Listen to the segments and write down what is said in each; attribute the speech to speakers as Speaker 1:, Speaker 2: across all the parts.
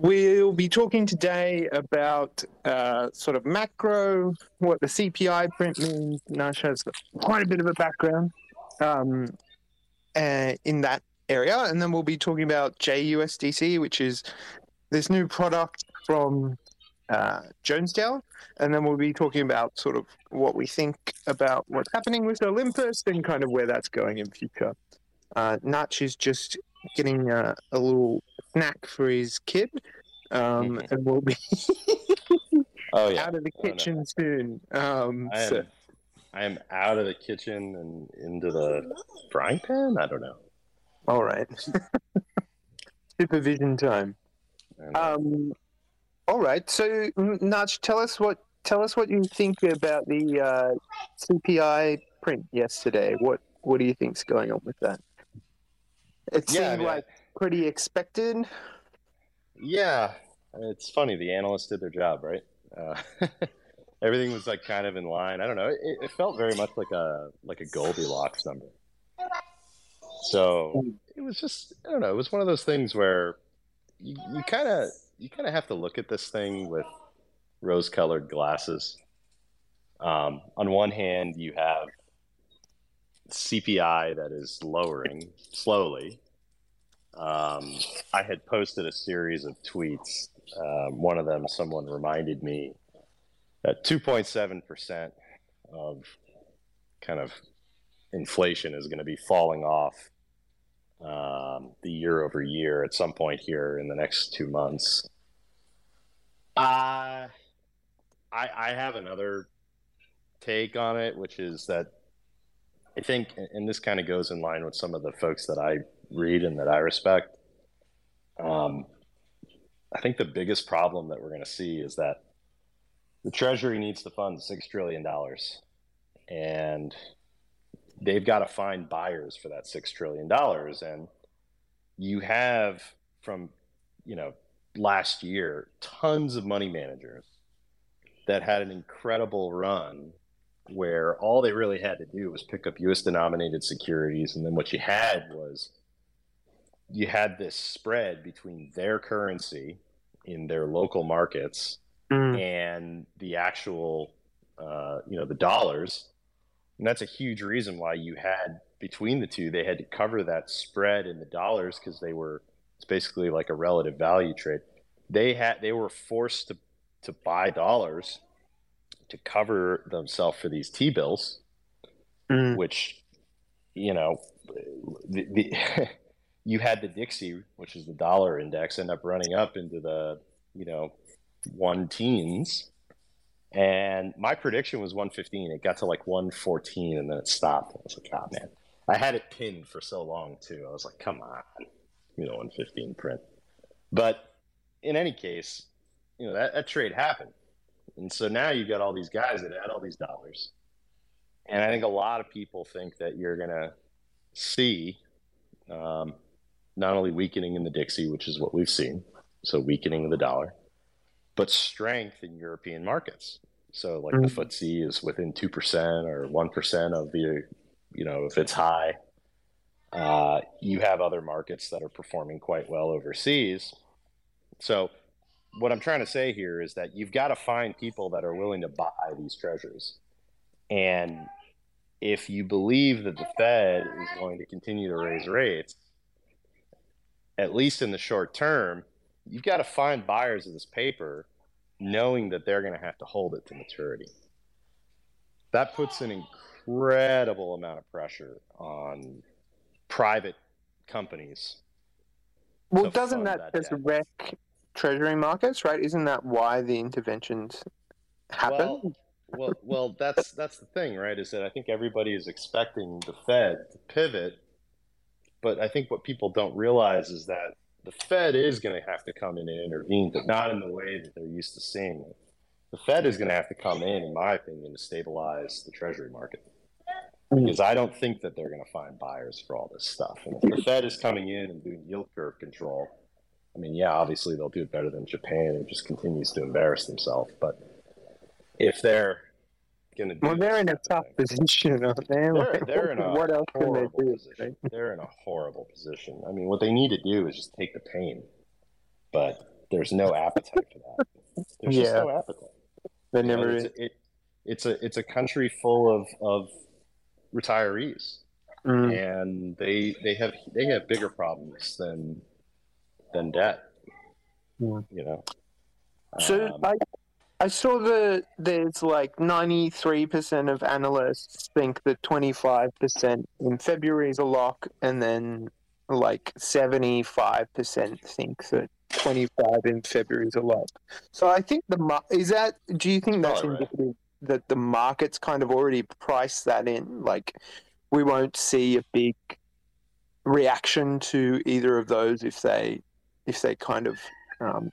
Speaker 1: We'll be talking today about uh, sort of macro, what the CPI print means. Nash has quite a bit of a background um, uh, in that area. And then we'll be talking about JUSDC, which is this new product from uh, Jones DAO. And then we'll be talking about sort of what we think about what's happening with Olympus and kind of where that's going in future. Uh, Natch is just getting a, a little snack for his kid, um, and we'll be
Speaker 2: Oh yeah.
Speaker 1: out of the
Speaker 2: Oh, no.
Speaker 1: kitchen soon. Um,
Speaker 2: I am,
Speaker 1: so,
Speaker 2: I am out of the kitchen and into the frying pan. I don't know.
Speaker 1: all right, supervision time. Um, all right, so N- Natch, tell us what tell us what you think about the uh, CPI print yesterday. What what do you think's going on with that? It
Speaker 2: yeah, I
Speaker 1: seemed
Speaker 2: mean,
Speaker 1: like pretty expected.
Speaker 2: yeah. It's funny. The analysts did their job, right? Uh, everything was like kind of in line. I don't know. It, it felt very much like a like a Goldilocks number. So it was just I don't know. It was one of those things where you kind of you kind of have to look at this thing with rose-colored glasses. Um, on one hand, you have CPI that is lowering slowly. Um, I had posted a series of tweets. Um, one of them, someone reminded me that 2.7% of kind of inflation is going to be falling off um, the year over year at some point here in the next two months. Uh, I, I have another take on it, which is that I think, and this kind of goes in line with some of the folks that I read and that I respect. Um, I think the biggest problem that we're going to see is that the Treasury needs to fund six trillion dollars, and they've got to find buyers for that six trillion dollars. And you have from you know last year tons of money managers that had an incredible run where all they really had to do was pick up US denominated securities. And then what you had was you had this spread between their currency in their local markets
Speaker 1: Mm.
Speaker 2: and the actual, uh, you know, the dollars. And that's a huge reason why you had between the two, they had to cover that spread in the dollars because they were, it's basically like a relative value trade. They had, they were forced to, to buy dollars to cover themselves for these T bills,
Speaker 1: Mm.
Speaker 2: which, you know, the, the you had the Dixie, which is the dollar index, end up running up into the, you know, one teens. And my prediction was 115. It got to like 114 and then it stopped. I was like, oh man. I had it pinned for so long too. I was like, come on, you know, 115 print. But in any case, you know, that, that trade happened. And so now you've got all these guys that had all these dollars. And I think a lot of people think that you're going to see um, not only weakening in the Dixie, which is what we've seen, so weakening of the dollar, but strength in European markets. So, like the
Speaker 1: Mhm.
Speaker 2: FTSE is within 2% or 1% of the, you know, if it's high. Uh, you have other markets that are performing quite well overseas. So, what I'm trying to say here is that you've got to find people that are willing to buy these treasuries. And if you believe that the Fed is going to continue to raise rates, at least in the short term, you've got to find buyers of this paper knowing that they're going to have to hold it to maturity. That puts an incredible amount of pressure on private companies.
Speaker 1: Well, doesn't that,
Speaker 2: that
Speaker 1: just
Speaker 2: debt.
Speaker 1: wreck treasury markets, right? Isn't that why the interventions happen?
Speaker 2: Well, well, well, that's that's the thing, right? Is that I think everybody is expecting the Fed to pivot, but I think what people don't realize is that the Fed is going to have to come in and intervene, but not in the way that they're used to seeing it. The Fed is going to have to come in, in my opinion, to stabilize the Treasury market. Because I don't think that they're going to find buyers for all this stuff. And if the Fed is coming in and doing yield curve control, I mean, yeah, obviously they'll do it better than Japan and just continues to embarrass themselves. But if they're going to do
Speaker 1: well, they're in a tough
Speaker 2: thing-
Speaker 1: position, aren't they?
Speaker 2: they're,
Speaker 1: Like,
Speaker 2: they're in a
Speaker 1: what else can they do?
Speaker 2: position. They're in a horrible position. I mean, what they need to do is just take the pain. But there's no appetite for that. There's just no appetite. Know,
Speaker 1: never
Speaker 2: it's, it, it's a it's a country full of of retirees,
Speaker 1: Mm.
Speaker 2: and they they have they have bigger problems than than debt.
Speaker 1: Yeah.
Speaker 2: You know.
Speaker 1: So
Speaker 2: Um,
Speaker 1: I, I saw that there's like 93% of analysts think that 25% in February is a lock, and then like 75% think that 25 in February is a lock. So I think the mar- is that. Do you think that's
Speaker 2: Probably right.
Speaker 1: indicative that the market's kind of already priced that in? Like we won't see a big reaction to either of those if they if they kind of um,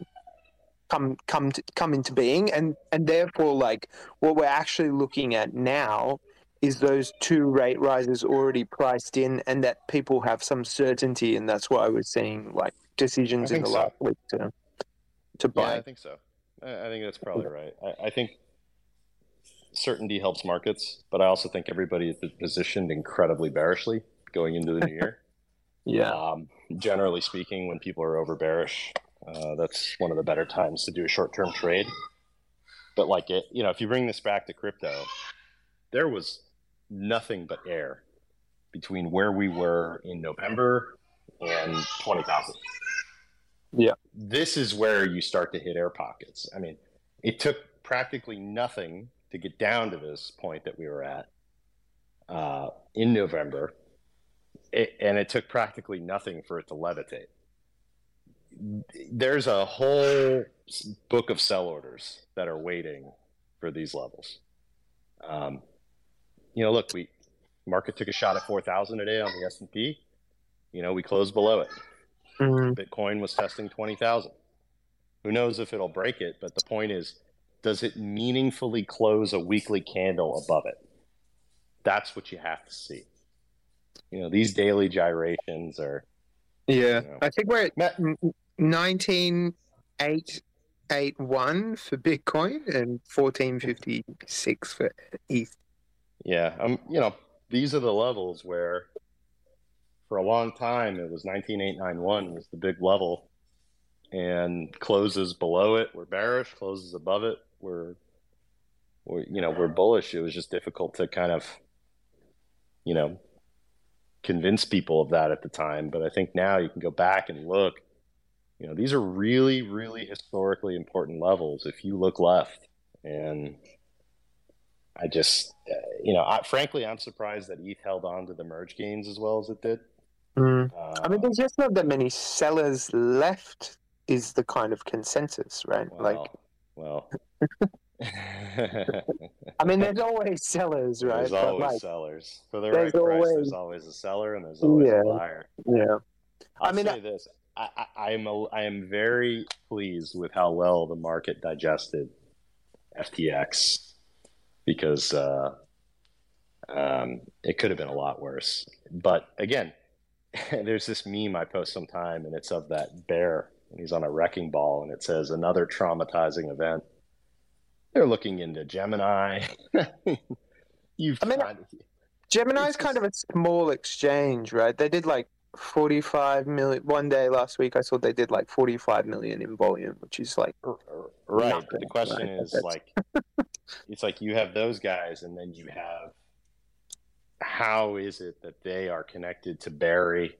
Speaker 1: come come to, come into being and and therefore like what we're actually looking at now is those two rate rises already priced in and that people have some certainty and that's why we're seeing like decisions in the
Speaker 2: so.
Speaker 1: last week to to
Speaker 2: Yeah,
Speaker 1: buy
Speaker 2: I think so. I, I think that's probably right. I, I think certainty helps markets, but I also think everybody is positioned incredibly bearishly going into the new year.
Speaker 1: Yeah
Speaker 2: Um, generally speaking, when people are over bearish, uh, that's one of the better times to do a short term trade. But like it, you know, if you bring this back to crypto, there was nothing but air between where we were in November and twenty thousand.
Speaker 1: Yeah.
Speaker 2: this is where you start to hit air pockets. I mean, it took practically nothing to get down to this point that we were at uh, in November it, and it took practically nothing for it to levitate. There's a whole book of sell orders that are waiting for these levels. Um, you know, look, we market took a shot at four thousand a day on the S and P. You know, we closed below it.
Speaker 1: Mhm.
Speaker 2: Bitcoin was testing twenty thousand. Who knows if it'll break it? But the point is, does it meaningfully close a weekly candle above it? That's what you have to see. You know, these daily gyrations are.
Speaker 1: yeah
Speaker 2: Yeah.
Speaker 1: i think we're at
Speaker 2: Matt-
Speaker 1: 19881 for bitcoin and 1456 for eth
Speaker 2: Yeah, um, you know, these are the levels where, for a long time, it was 19891 was the big level, and closes below it we're bearish, closes above it we're, we're you know we're bullish. It was just difficult to kind of, you know, convince people of that at the time. But I think now you can go back and look. You know, these are really, really historically important levels. If you look left, and I just, uh, you know, I, frankly, I'm surprised that ETH held on to the merge gains as well as it did.
Speaker 1: Mm.
Speaker 2: Uh,
Speaker 1: I mean, there's just not that many sellers left. Is the kind of consensus, right? like,
Speaker 2: well, well.
Speaker 1: I mean, there's always sellers, right?
Speaker 2: there's
Speaker 1: But,
Speaker 2: always
Speaker 1: like,
Speaker 2: sellers for the
Speaker 1: there's
Speaker 2: right price.
Speaker 1: always-
Speaker 2: There's always a seller and there's always
Speaker 1: Yeah.
Speaker 2: a buyer.
Speaker 1: yeah,
Speaker 2: I'll
Speaker 1: I mean,
Speaker 2: say this: I, I, I am a, I am very pleased with how well the market digested FTX because uh, um, it could have been a lot worse. But again, there's this meme I post sometime, and it's of that bear, and he's on a wrecking ball, and it says another traumatizing event. They're looking into Gemini. You've
Speaker 1: I mean,
Speaker 2: got-
Speaker 1: Gemini's
Speaker 2: It's
Speaker 1: kind of a small exchange, right? They did like 45 million one day last week. I saw they did like 45 million in volume, which is like
Speaker 2: Right. But
Speaker 1: Nothing,
Speaker 2: the question
Speaker 1: right?
Speaker 2: is
Speaker 1: That's-
Speaker 2: like, it's like you have those guys, and then you have how is it that they are connected to Barry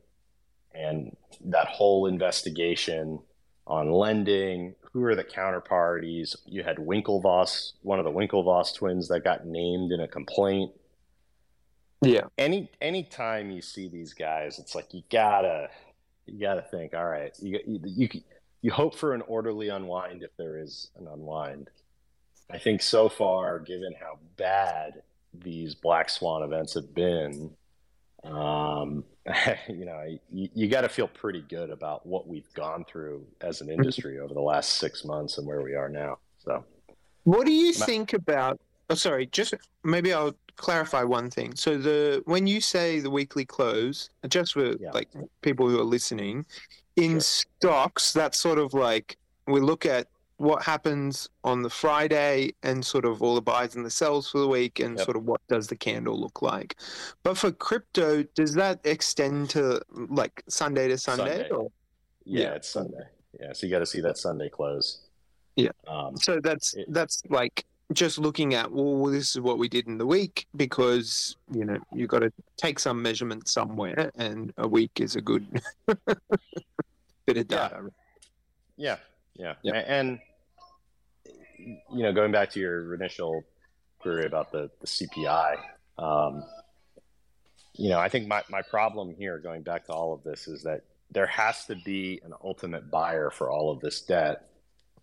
Speaker 2: and that whole investigation on lending? Who are the counterparties? You had Winklevoss, one of the Winklevoss twins that got named in a complaint.
Speaker 1: yeah,
Speaker 2: Any anytime you see these guys, it's like you gotta you gotta think. All right, you you you, you hope for an orderly unwind if there is an unwind. I think so far, given how bad these black swan events have been, um, you know, you, you got to feel pretty good about what we've gone through as an mm-hmm. industry over the last six months and where we are now. So,
Speaker 1: What do you think about? Oh, sorry. Just maybe I'll clarify one thing. So the when you say the weekly close, just for
Speaker 2: Yeah.
Speaker 1: like people who are listening, in
Speaker 2: Sure.
Speaker 1: stocks, that's sort of like we look at what happens on the Friday and sort of all the buys and the sells for the week, and
Speaker 2: Yep.
Speaker 1: sort of what does the candle look like. But for crypto, does that extend to like Sunday to Sunday?
Speaker 2: Sunday. Yeah,
Speaker 1: Yeah.
Speaker 2: it's Sunday. yeah. So you got to see that Sunday close.
Speaker 1: Yeah.
Speaker 2: Um,
Speaker 1: So that's
Speaker 2: It-
Speaker 1: that's like just looking at well, this is what we did in the week because you know you got to take some measurement somewhere, and a week is a good bit of data.
Speaker 2: Yeah, yeah,
Speaker 1: Yep.
Speaker 2: A- and you know, going back to your initial query about the the CPI, um, you know, I think my my problem here, going back to all of this, is that there has to be an ultimate buyer for all of this debt,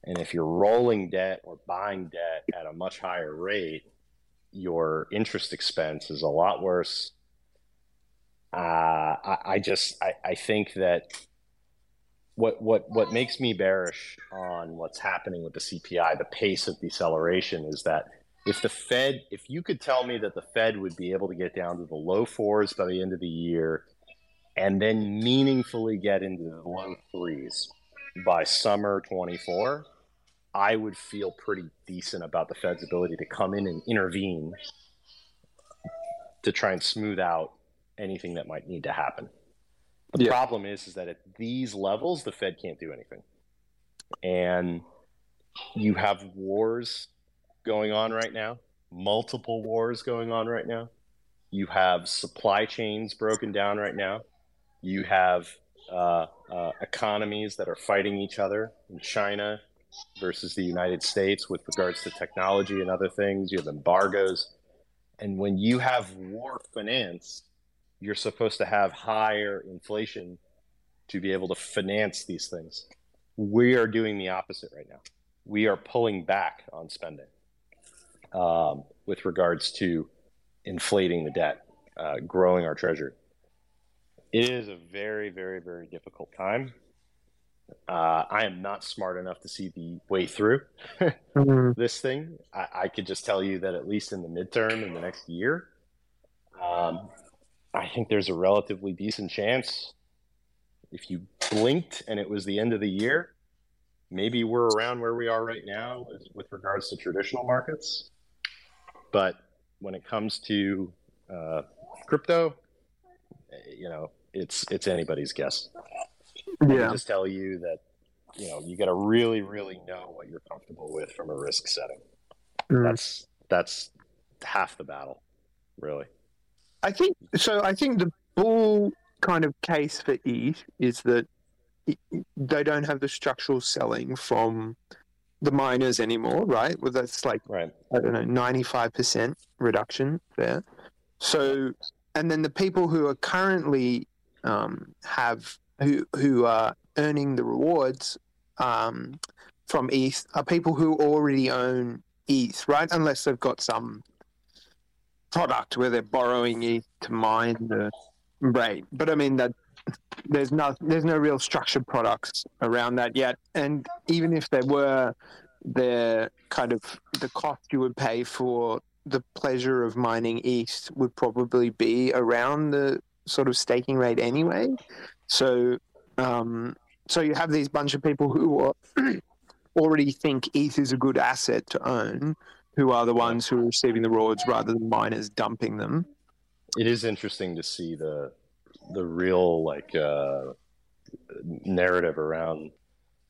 Speaker 2: and if you're rolling debt or buying debt at a much higher rate, your interest expense is a lot worse. Uh, I, I just I, I think that what what what makes me bearish on what's happening with the CPI, the pace of deceleration, is that if the Fed, if you could tell me that the Fed would be able to get down to the low fours by the end of the year, and then meaningfully get into the low threes by summer 24, I would feel pretty decent about the Fed's ability to come in and intervene to try and smooth out anything that might need to happen. The
Speaker 1: Yeah.
Speaker 2: problem is, is that at these levels, the Fed can't do anything, and you have wars going on right now, multiple wars going on right now. You have supply chains broken down right now. You have uh, uh, economies that are fighting each other in China versus the United States with regards to technology and other things. You have embargoes. And when you have war finance, you're supposed to have higher inflation to be able to finance these things. We are doing the opposite right now. We are pulling back on spending um, with regards to inflating the debt, uh, growing our treasury. It is a very, very, very difficult time. Uh, I am not smart enough to see the way through
Speaker 1: Mhm.
Speaker 2: this thing. I, I could just tell you that at least in the midterm, in the next year, um, I think there's a relatively decent chance. If you blinked and it was the end of the year, maybe we're around where we are right now with, with regards to traditional markets. But when it comes to uh, crypto, you know, it's it's anybody's guess. I
Speaker 1: Yeah.
Speaker 2: just tell you that you know you got to really, really know what you're comfortable with from a risk setting.
Speaker 1: Mm.
Speaker 2: That's that's half the battle, really.
Speaker 1: I think so. I think the bull kind of case for ETH is that they don't have the structural selling from the miners anymore, right? Well, that's like
Speaker 2: Right.
Speaker 1: I don't know, ninety-five percent reduction there. So, and then the people who are currently um, have who who are earning the rewards um, from ETH are people who already own ETH, right? Unless they've got some product where they're borrowing ETH to mine the rate. But I mean that there's no there's no real structured products around that yet. And even if there were, the kind of the cost you would pay for the pleasure of mining ETH would probably be around the sort of staking rate anyway. So, um, so you have these bunch of people who are already think ETH is a good asset to own, who are the ones who are receiving the rewards rather than miners dumping them.
Speaker 2: It is interesting to see the the real like uh, narrative around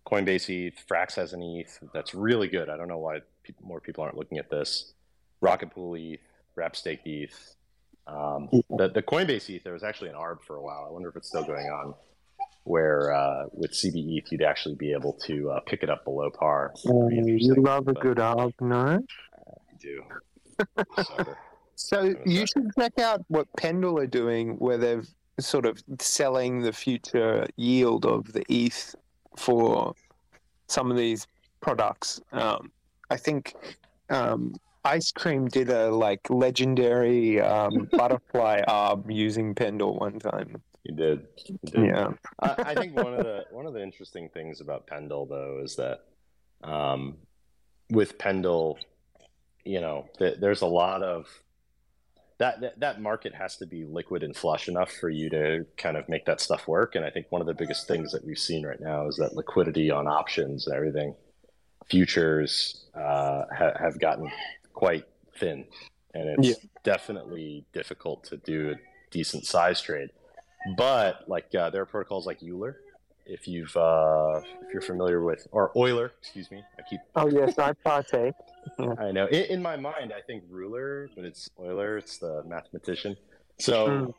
Speaker 2: Coinbase ETH. Frax has an ETH that's really good. I don't know why pe- more people aren't looking at this. Rocket Pool ETH, Wrap Stake ETH. Um, the, the Coinbase ETH, there was actually an ARB for a while. I wonder if it's still going on, where uh, with CB ETH, you'd actually be able to uh, pick it up below par. Pretty
Speaker 1: you love a
Speaker 2: but
Speaker 1: good arb, no?
Speaker 2: I do. Sucker.
Speaker 1: So you should check out what Pendle are doing, where they've sort of selling the future yield of the ETH for some of these products. Um, I think um, Ice Cream did a like legendary um, butterfly arb using Pendle one time.
Speaker 2: You did. You did.
Speaker 1: Yeah,
Speaker 2: I, I think one of the one of the interesting things about Pendle though is that um, with Pendle, you know, th- there's a lot of that, that that market has to be liquid and flush enough for you to kind of make that stuff work. And I think one of the biggest things that we've seen right now is that liquidity on options and everything, futures uh, ha- have gotten quite thin, and it's
Speaker 1: Yeah.
Speaker 2: definitely difficult to do a decent size trade. But like uh, there are protocols like Euler if you've uh, if you're familiar with or Euler, excuse me. I keep.
Speaker 1: Oh yes, I partake.
Speaker 2: I know. In, in, my mind, I think ruler, but it's Euler. It's the mathematician. So mm.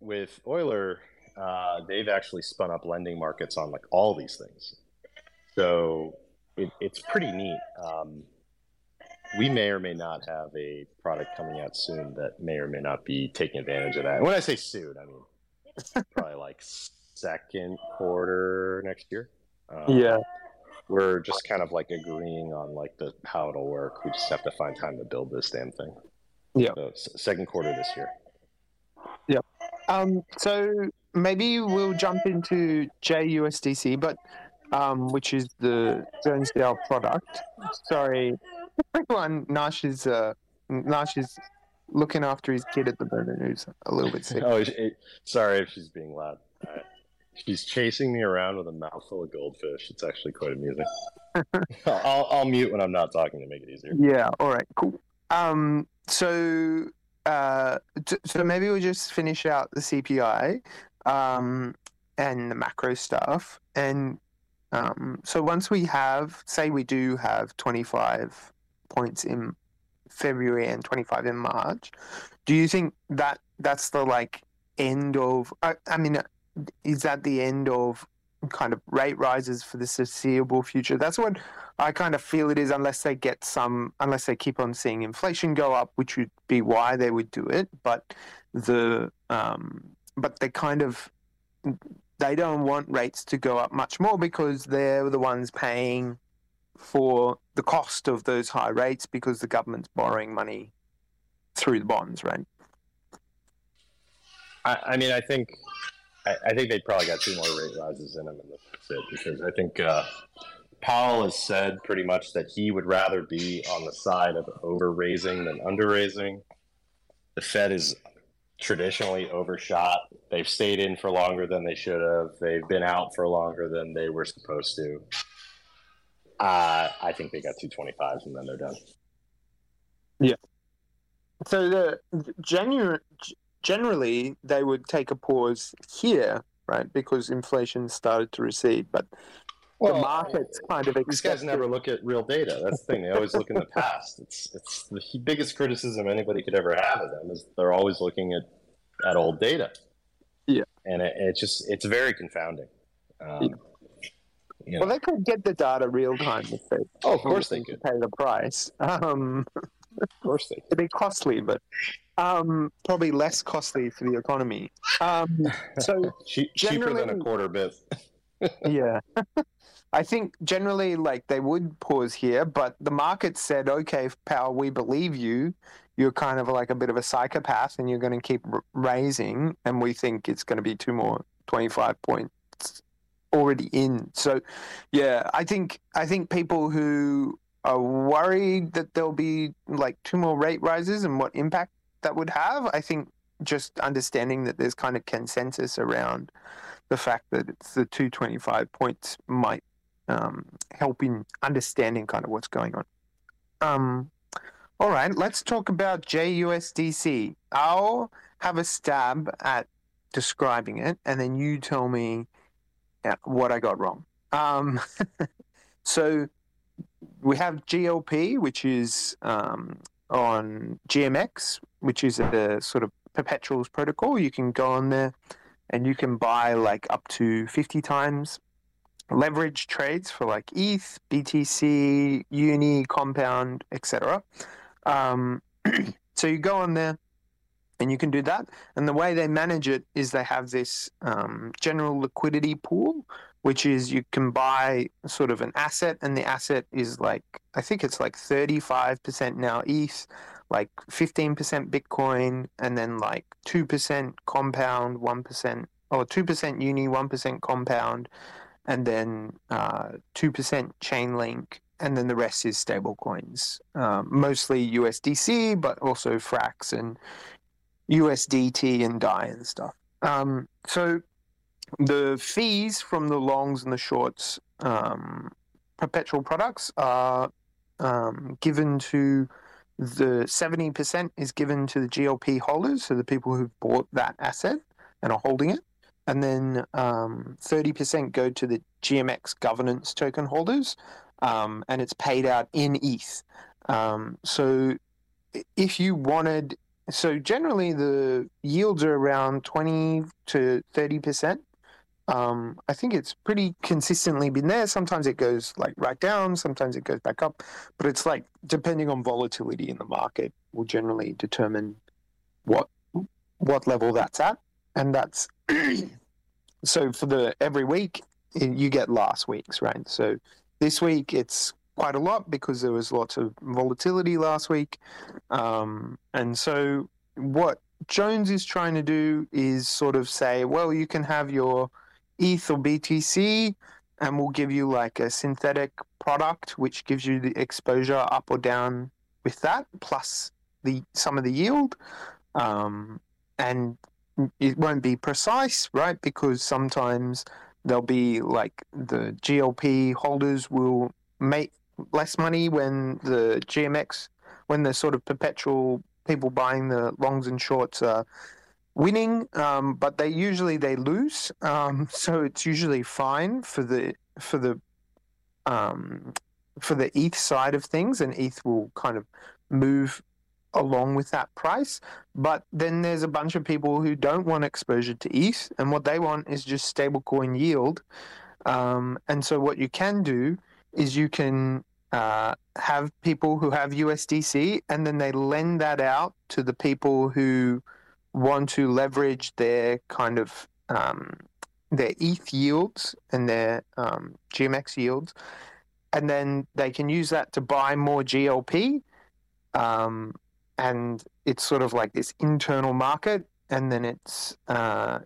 Speaker 2: with Euler, uh, they've actually spun up lending markets on like all these things. So it, it's pretty neat. Um, we may or may not have a product coming out soon that may or may not be taking advantage of that. When I say soon, I mean probably like second quarter next year.
Speaker 1: Um, yeah,
Speaker 2: we're just kind of like agreeing on like the how it'll work. We just have to find time to build this damn thing.
Speaker 1: Yeah,
Speaker 2: so, second quarter this year.
Speaker 1: Yeah. Um. So maybe we'll jump into JUSDC, but um, which is the Jones DAO product. Sorry, everyone. Nash is uh, Nash is looking after his kid at the moment, who's a little bit sick.
Speaker 2: oh, it, sorry if she's being loud. Right. She's chasing me around with a mouthful of goldfish. It's actually quite amusing. I'll, I'll mute when I'm not talking to make it easier.
Speaker 1: Yeah. All right. Cool. Um. So. Uh. T- so maybe we'll just finish out the CPI. Um. And the macro stuff, and um, so once we have, say, we do have 25 points in February and 25 in March, do you think that that's the like end of? I, I mean, is that the end of kind of rate rises for the foreseeable future? That's what I kind of feel it is, unless they get some, unless they keep on seeing inflation go up, which would be why they would do it. But the, um, but they kind of they don't want rates to go up much more because they're the ones paying for the cost of those high rates because the government's borrowing money through the bonds, right?
Speaker 2: I, I mean, I think I, I, think they probably got two more rate rises in them, and that's it. Because I think uh, Powell has said pretty much that he would rather be on the side of over raising than under raising. The Fed is traditionally overshot. They've stayed in for longer than they should have. They've been out for longer than they were supposed to. Uh, I think they got 225s and then they're done.
Speaker 1: Yeah. So the genu- generally they would take a pause here, right? Because inflation started to recede, but well, the market's kind of
Speaker 2: these guys never look at real data. That's the thing; they always look in the past. It's it's the biggest criticism anybody could ever have of them is they're always looking at at old data.
Speaker 1: Yeah,
Speaker 2: and it, it just it's very confounding. Um, yeah.
Speaker 1: You know. Well, they could get the data real time if they.
Speaker 2: Oh, of course they could
Speaker 1: pay the price. Um,
Speaker 2: of course they.
Speaker 1: It'd be costly, but um, probably less costly for the economy. Um, so
Speaker 2: cheaper than a quarter bit.
Speaker 1: yeah. I think generally, like they would pause here, but the market said, "Okay, Powell, we believe you. You're kind of like a bit of a psychopath, and you're going to keep r- raising, and we think it's going to be two more 25 points already in." So, yeah, I think I think people who are worried that there'll be like two more rate rises and what impact that would have, I think just understanding that there's kind of consensus around the fact that it's the 225 points might um, help in understanding kind of what's going on. Um, all right, let's talk about JUSDC. I'll have a stab at describing it, and then you tell me what I got wrong. Um, so we have GLP, which is um, on GMX, which is a sort of perpetuals protocol. You can go on there and you can buy like up to 50 times leverage trades for like ETH, BTC, Uni, Compound, etc. Um, so you go on there and you can do that. And the way they manage it is they have this um, general liquidity pool, which is you can buy sort of an asset, and the asset is like, I think it's like 35% now ETH, like 15% Bitcoin, and then like 2% compound, 1%, or 2% uni, 1% compound, and then uh, 2% Chainlink, and then the rest is stable coins, um, mostly USDC, but also Frax and USDT and DAI and stuff. Um, so the fees from the longs and the shorts um, perpetual products are um, given to the 70% is given to the GLP holders, so the people who've bought that asset and are holding it. and then um, 30% go to the GMX governance token holders, um, and it's paid out in ETH. Um, so if you wanted, so generally the yields are around 20 to 30%. Um, I think it's pretty consistently been there. Sometimes it goes like right down, sometimes it goes back up, but it's like depending on volatility in the market will generally determine what what level that's at, and that's so for the every week you get last week's right. So this week it's quite a lot because there was lots of volatility last week, um, and so what Jones is trying to do is sort of say, well, you can have your ETH or BTC, and we'll give you like a synthetic product which gives you the exposure up or down with that, plus the some of the yield. Um, and it won't be precise, right? Because sometimes there'll be like the GLP holders will make less money when the GMX, when the sort of perpetual people buying the longs and shorts are winning, um, but they usually they lose. Um, so it's usually fine for the for the um, for the ETH side of things, and ETH will kind of move along with that price. But then there's a bunch of people who don't want exposure to ETH, and what they want is just stablecoin yield. Um, and so what you can do is you can uh, have people who have USDC, and then they lend that out to the people who want to leverage their kind of um, their ETH yields and their um, GMX yields, and then they can use that to buy more GLP. Um, and it's sort of like this internal market, and then it's uh,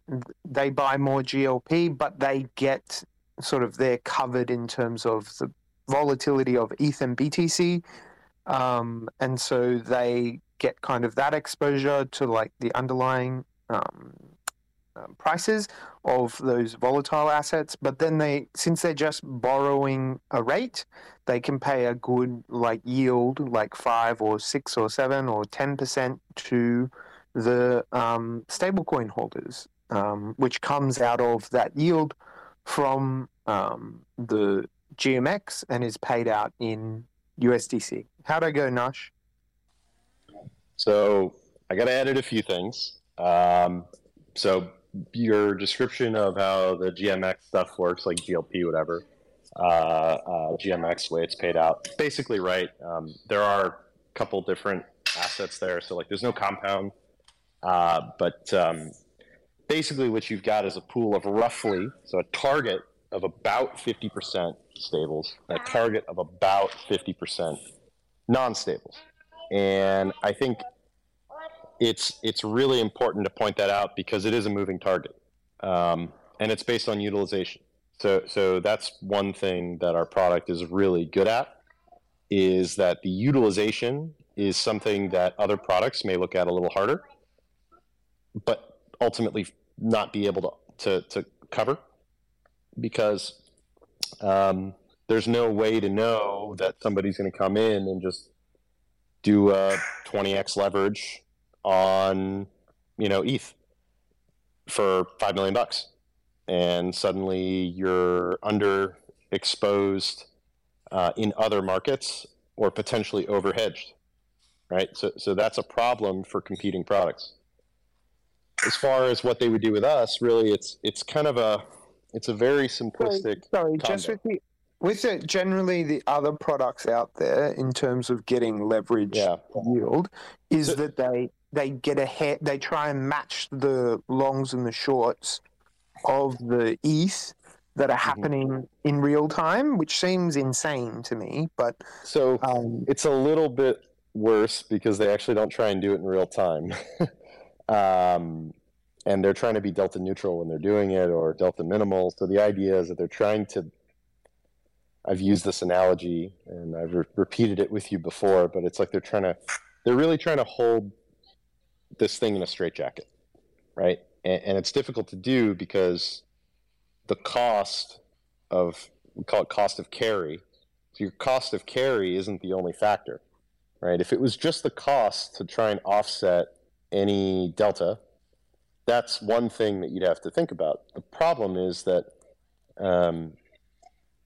Speaker 1: they buy more GLP, but they get sort of they're covered in terms of the volatility of ETH and BTC, um, and so they get kind of that exposure to like the underlying um, um, prices of those volatile assets. But then they, since they're just borrowing a rate, they can pay a good like yield, like five or six or seven or ten percent to the um, stablecoin holders, um, which comes out of that yield from um, the GMX and is paid out in USDC. How'd I go, Nash?
Speaker 2: So I got to edit a few things. Um, so your description of how the GMX stuff works, like GLP, whatever, uh, uh, GMX way it's paid out, basically right. Um, there are a couple different assets there, so like there's no compound, uh, but um, basically what you've got is a pool of roughly so a target of about 50% stables, a target of about 50% non-stables, and I think it's it's really important to point that out because it is a moving target, um, and it's based on utilization. So so that's one thing that our product is really good at is that the utilization is something that other products may look at a little harder, but ultimately not be able to to, to cover because um, there's no way to know that somebody's going to come in and just do a 20x leverage on you know ETH for five million bucks, and suddenly you're underexposed uh, in other markets or potentially overhedged, right? So so that's a problem for competing products. As far as what they would do with us, really, it's it's kind of a it's a very simplistic.
Speaker 1: Sorry, sorry just with with it generally the other products out there in terms of getting leverage yeah. yield is so, that they they get ahead. They try and match the longs and the shorts of the ETH that are mm-hmm. happening mm-hmm. in real time, which seems insane to me. But
Speaker 2: so um, it's a little bit worse because they actually don't try and do it in real time. um, and they're trying to be delta neutral when they're doing it or delta minimal. So the idea is that they're trying to. I've used this analogy and I've re- repeated it with you before, but it's like they're trying to, they're really trying to hold this thing in a straitjacket, right? And, and it's difficult to do because the cost of we call it cost of carry. So your cost of carry isn't the only factor, right? If it was just the cost to try and offset any delta, that's one thing that you'd have to think about. The problem is that um,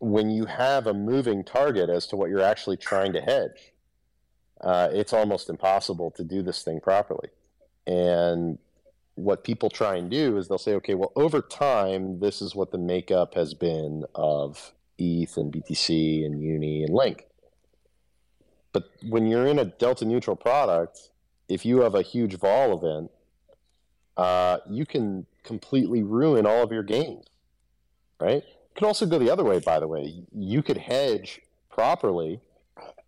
Speaker 2: when you have a moving target as to what you're actually trying to hedge, uh, it's almost impossible to do this thing properly. And what people try and do is they'll say, okay, well, over time, this is what the makeup has been of ETH and BTC and Uni and Link. But when you're in a delta neutral product, if you have a huge vol event, uh, you can completely ruin all of your gains, right? Could also go the other way, by the way. You could hedge properly,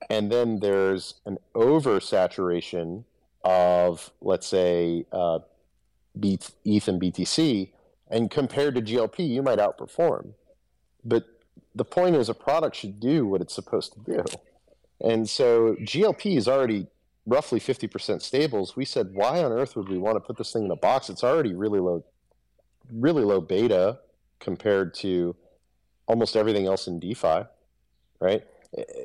Speaker 2: and then there's an oversaturation of, let's say, uh, ETH and BTC, and compared to GLP, you might outperform. But the point is, a product should do what it's supposed to do. And so GLP is already roughly 50% stables. We said, why on earth would we want to put this thing in a box? It's already really low, really low beta compared to almost everything else in DeFi, right?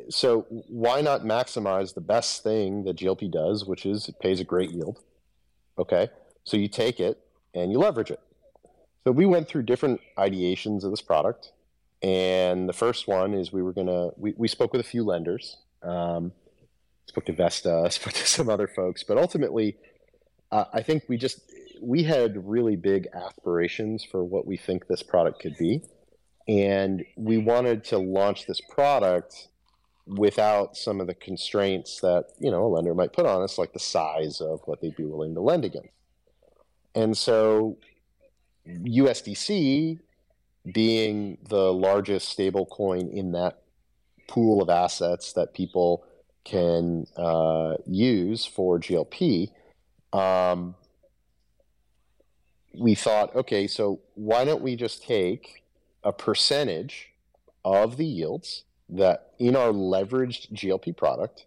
Speaker 2: So why not maximize the best thing that GLP does, which is it pays a great yield? Okay, so you take it and you leverage it. So we went through different ideations of this product, and the first one is we were gonna we, we spoke with a few lenders um, spoke to Vesta, spoke to some other folks, but ultimately, uh, I think we just we had really big aspirations for what we think this product could be, and we wanted to launch this product without some of the constraints that you know a lender might put on us, like the size of what they'd be willing to lend against. And so, USDC being the largest stable coin in that pool of assets that people can uh, use for GLP, um, we thought, okay, so why don't we just take a percentage of the yields that in our leveraged GLP product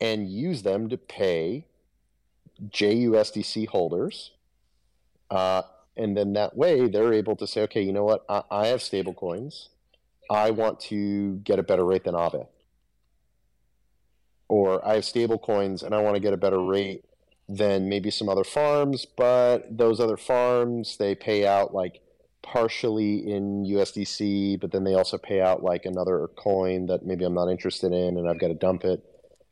Speaker 2: and use them to pay JUSDC holders. Uh, and then that way they're able to say, okay, you know what? I, I have stable coins. I want to get a better rate than Aave. Or I have stable coins and I want to get a better rate than maybe some other farms, but those other farms, they pay out like partially in USDC, but then they also pay out like another coin that maybe I'm not interested in and I've got to dump it.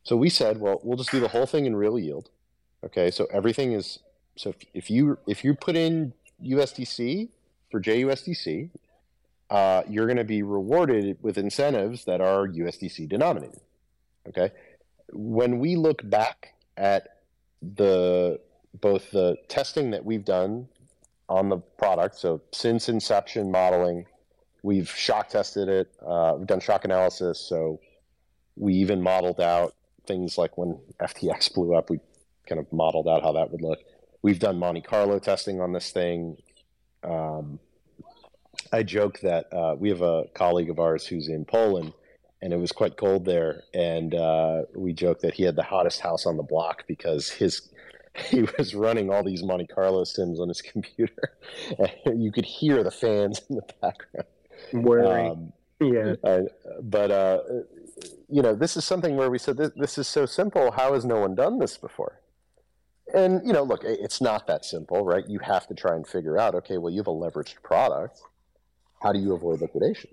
Speaker 2: So we said, well, we'll just do the whole thing in real yield. Okay, so everything is so if, if you if you put in USDC for JUSDC, uh, you're going to be rewarded with incentives that are USDC denominated. Okay. When we look back at the both the testing that we've done on the product, so since inception modeling, we've shock tested it. Uh, we've done shock analysis, so we even modeled out things like when FTX blew up. We kind of modeled out how that would look. We've done Monte Carlo testing on this thing. Um, I joke that uh, we have a colleague of ours who's in Poland, and it was quite cold there, and uh, we joke that he had the hottest house on the block because his he was running all these Monte Carlo sims on his computer. you could hear the fans in the background.
Speaker 1: Um, yeah.
Speaker 2: Uh, but uh, you know, this is something where we said this, this is so simple. How has no one done this before? And you know, look, it's not that simple, right? You have to try and figure out. Okay, well, you have a leveraged product how do you avoid liquidation?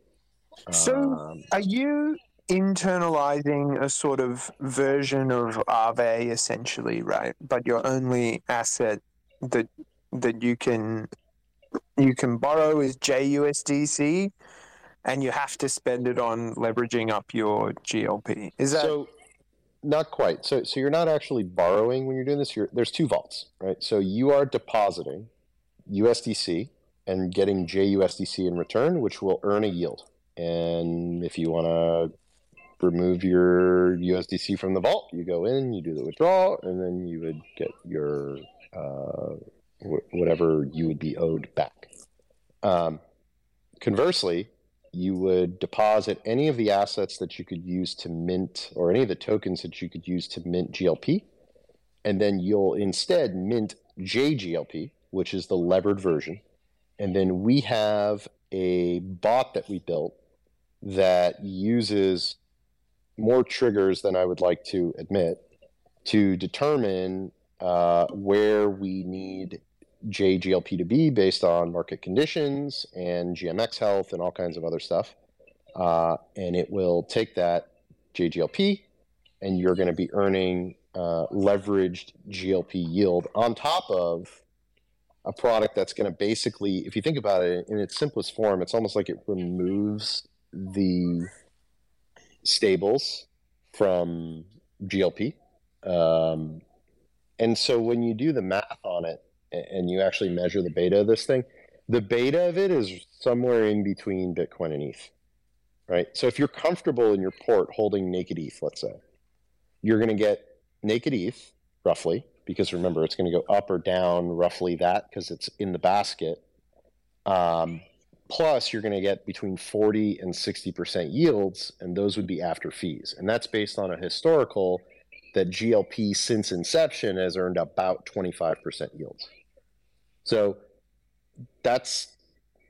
Speaker 1: So, um, are you internalizing a sort of version of Aave essentially, right? But your only asset that that you can you can borrow is JUSDC, and you have to spend it on leveraging up your GLP. Is that
Speaker 2: so? Not quite. So, so you're not actually borrowing when you're doing this. You're, there's two vaults, right? So you are depositing USDC and getting JUSDC in return, which will earn a yield. And if you want to remove your USDC from the vault, you go in, you do the withdrawal, and then you would get your uh, whatever you would be owed back. Um, conversely, you would deposit any of the assets that you could use to mint, or any of the tokens that you could use to mint GLP, and then you'll instead mint JGLP, which is the levered version and then we have a bot that we built that uses more triggers than I would like to admit to determine uh, where we need JGLP to be based on market conditions and GMX health and all kinds of other stuff. Uh, and it will take that JGLP and you're going to be earning uh, leveraged GLP yield on top of a product that's going to basically, if you think about it in its simplest form, it's almost like it removes the stables from GLP. Um, and so when you do the math on it and you actually measure the beta of this thing, the beta of it is somewhere in between Bitcoin and ETH, right? So if you're comfortable in your port holding naked ETH, let's say, you're going to get naked ETH roughly, because remember, it's going to go up or down roughly that because it's in the basket. Um, plus, you're going to get between 40 and 60% yields, and those would be after fees. And that's based on a historical that GLP since inception has earned about 25% yields. So that's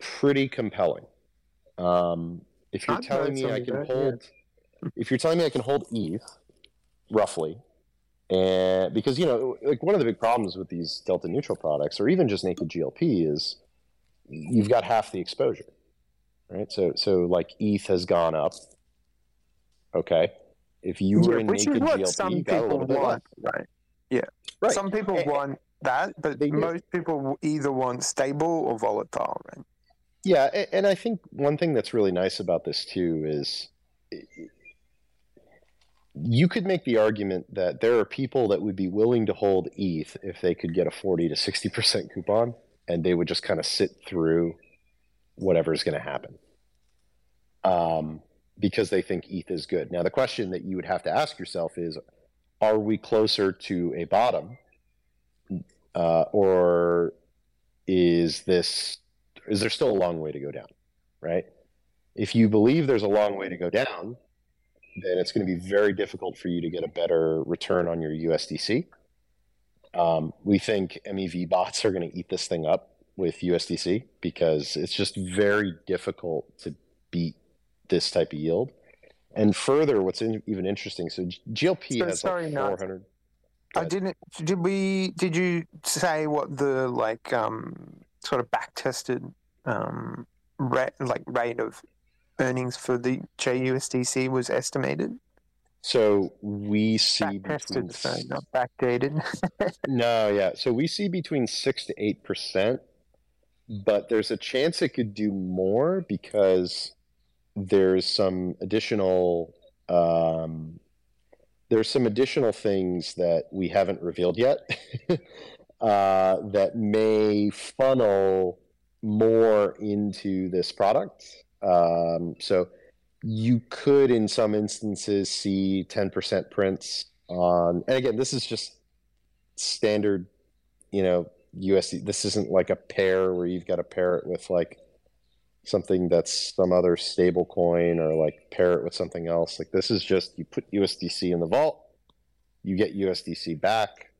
Speaker 2: pretty compelling. Um, if you're
Speaker 1: I'd
Speaker 2: telling me I can hold, if you're telling me I can hold ETH roughly, and because you know, like one of the big problems with these delta neutral products, or even just naked GLP, is you've got half the exposure, right? So, so like ETH has gone up. Okay, if you were
Speaker 1: Yeah,
Speaker 2: in
Speaker 1: which is
Speaker 2: naked
Speaker 1: what
Speaker 2: GLP,
Speaker 1: some
Speaker 2: you got a
Speaker 1: people want, right? Yeah.
Speaker 2: Right.
Speaker 1: Some people
Speaker 2: And-
Speaker 1: want that, but
Speaker 2: do.
Speaker 1: most people either want stable or volatile, right?
Speaker 2: Yeah, a- and I think one thing that's really nice about this too is you could make the argument that there are people that would be willing to hold ETH if they could get a 40 to 60% coupon and they would just kind of sit through whatever's going to happen. Um, because they think ETH is good. Now, the question that you would have to ask yourself is are we closer to a bottom? Uh, or is this is there still a long way to go down right if you believe there's a long way to go down then it's going to be very difficult for you to get a better return on your usdc um, we think mev bots are going to eat this thing up with usdc because it's just very difficult to beat this type of yield and further what's in, even interesting so glp
Speaker 1: So
Speaker 2: has
Speaker 1: sorry,
Speaker 2: like
Speaker 1: Nat.
Speaker 2: 400
Speaker 1: I didn't. Did we? Did you say what the like um sort of back tested um rate like rate of earnings for the JUSDC was estimated?
Speaker 2: So we see between
Speaker 1: sorry, not backdated.
Speaker 2: No, yeah. So we see between six to eight percent, but there's a chance it could do more because there's some additional um, there's some additional things that we haven't revealed yet uh, that may funnel more into this product. Um, so you could, in some instances, see 10% prints on, and again, this is just standard, you know, USD. This isn't like a pair where you've got to pair it with like something that's some other stable coin or like pair it with something else. Like this is just you put USDC in the vault, you get USDC back,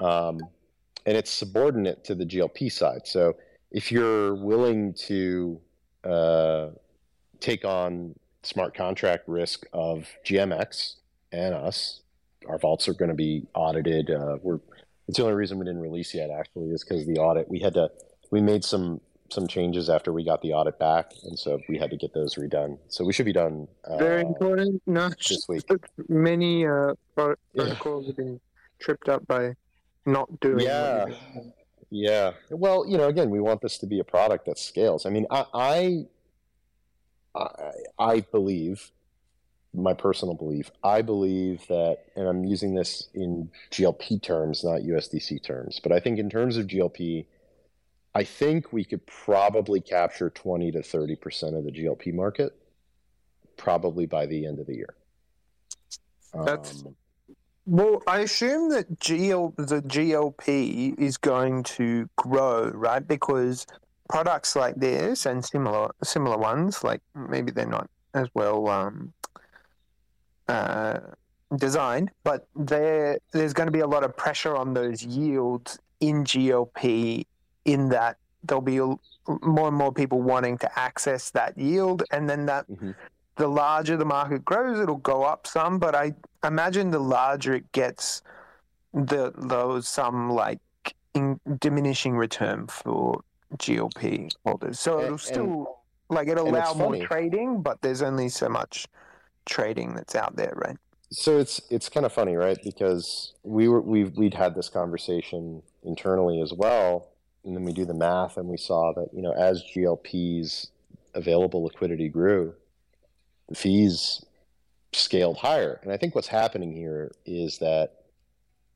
Speaker 2: um, and it's subordinate to the GLP side. So if you're willing to uh, take on smart contract risk of GMX and us, our vaults are going to be audited. Uh, we're it's the only reason we didn't release yet actually is because the audit we had to we made some some changes after we got the audit back and so we had to get those redone so we should be done uh,
Speaker 1: Very important. No,
Speaker 2: this week
Speaker 1: many uh, pro-
Speaker 2: Yeah.
Speaker 1: protocols have been tripped up by not doing.
Speaker 2: Yeah. yeah well you know again we want this to be a product that scales i mean i i i, I believe my personal belief i believe that and i'm using this in glp terms not usdc terms but i think in terms of glp I think we could probably capture 20 to 30% of the GLP market probably by the end of the year.
Speaker 1: That's-
Speaker 2: Um,
Speaker 1: Well, I assume that GL the GLP is going to grow, right? Because products like this and similar similar ones, like maybe they're not as well um, uh, designed, but there there's going to be a lot of pressure on those yields in GLP. In that there'll be more and more people wanting to access that yield, and then that
Speaker 2: Mhm.
Speaker 1: the larger the market grows, it'll go up some. But I imagine the larger it gets, the those some like in diminishing return for GLP holders. So
Speaker 2: And-
Speaker 1: it'll
Speaker 2: and-
Speaker 1: still like it'll allow more
Speaker 2: funny.
Speaker 1: trading, but there's only so much trading that's out there, right?
Speaker 2: so it's it's kind of funny, right? Because we were we we'd had this conversation internally as well, and then we do the math, and we saw that you know as GLP's available liquidity grew, the fees scaled higher. And I think what's happening here is that,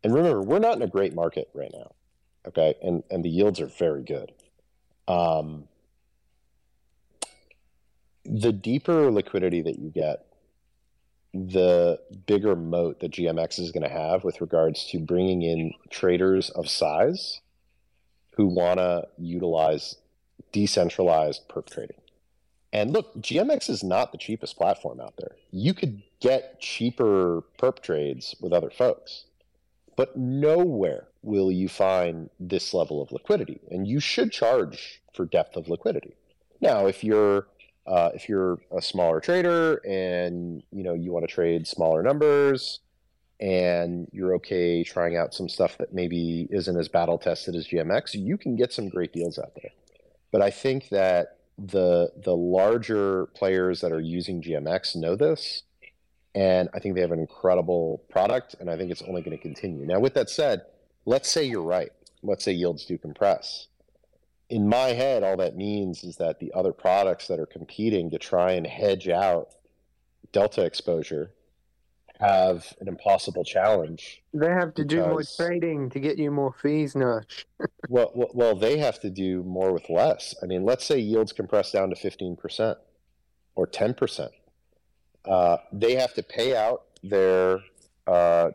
Speaker 2: and remember, we're not in a great market right now, okay? And and the yields are very good. Um, the deeper liquidity that you get, the bigger moat that GMX is going to have with regards to bringing in traders of size who want to utilize decentralized perp trading. And look, GMX is not the cheapest platform out there. You could get cheaper perp trades with other folks, but nowhere will you find this level of liquidity. And you should charge for depth of liquidity. Now, if you're uh, if you're a smaller trader and you know you want to trade smaller numbers and you're okay trying out some stuff that maybe isn't as battle tested as GMX, you can get some great deals out there. But I think that the the larger players that are using GMX know this, and I think they have an incredible product, and I think it's only going to continue. Now, with that said, let's say you're right. Let's say yields do compress. In my head, all that means is that the other products that are competing to try and hedge out delta exposure have an impossible challenge
Speaker 1: They have to do more trading to get you more fees, Nash.
Speaker 2: Well, well, well, they have to do more with less. I mean, let's say yields compress down to fifteen percent or ten percent. Uh, they have to pay out their uh,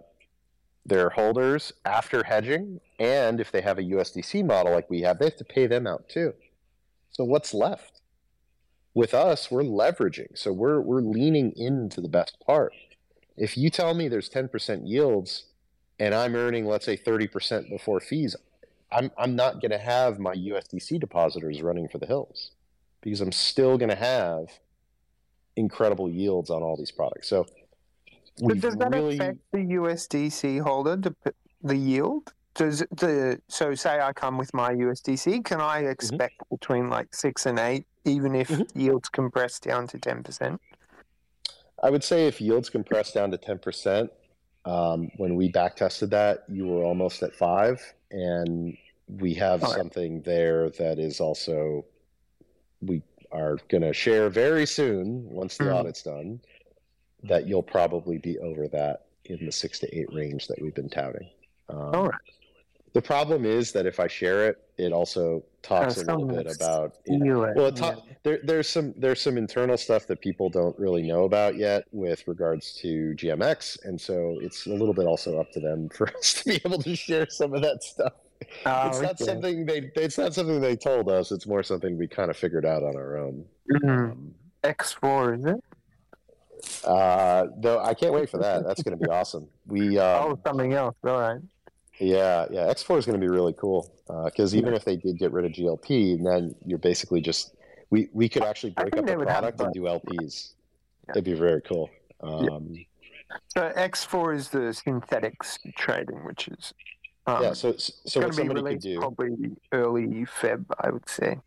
Speaker 2: their holders after hedging, and if they have a USDC model like we have, they have to pay them out too. So what's left? With us, we're leveraging, so we're we're leaning into the best part. If you tell me there's ten percent yields, and I'm earning, let's say, thirty percent before fees, I'm I'm not going to have my USDC depositors running for the hills because I'm still going to have incredible yields on all these products. So
Speaker 1: But does that
Speaker 2: really
Speaker 1: affect the USDC holder, the, p- the yield? Does the so say I come with my USDC, can I
Speaker 2: Mm-hmm.
Speaker 1: expect between like six and eight, even if
Speaker 2: Mhm.
Speaker 1: yields compress down to ten percent?
Speaker 2: I would say if yields compress down to ten percent, um, when we back tested that, you were almost at five, and we have
Speaker 1: right.
Speaker 2: something there that is also we are going to share very soon once the
Speaker 1: Mhm.
Speaker 2: audit's done. That you'll probably be over that in the six to eight range that we've been touting. Um,
Speaker 1: All right.
Speaker 2: The problem is that if I share it, it also talks a little bit about
Speaker 1: it,
Speaker 2: well, it
Speaker 1: yeah.
Speaker 2: there, there's some there's some internal stuff that people don't really know about yet with regards to GMX, and so it's a little bit also up to them for us to be able to share some of that stuff.
Speaker 1: Oh,
Speaker 2: it's not
Speaker 1: okay.
Speaker 2: something they it's not something they told us. It's more something we kind of figured out on our own.
Speaker 1: Mhm.
Speaker 2: Um,
Speaker 1: X4, is it?
Speaker 2: uh, though I can't wait for that. That's going to be awesome. We um,
Speaker 1: oh, something else. All right.
Speaker 2: Yeah, yeah. X4 is going to be really cool because even if they did get rid of GLP, then you're basically just we we could actually break up
Speaker 1: they
Speaker 2: a
Speaker 1: would have
Speaker 2: product and do LPs.
Speaker 1: Yeah.
Speaker 2: It'd be very cool. Um,
Speaker 1: So X4 is the synthetics trading, which is um,
Speaker 2: yeah. So so what somebody could do,
Speaker 1: probably early Feb, I would say.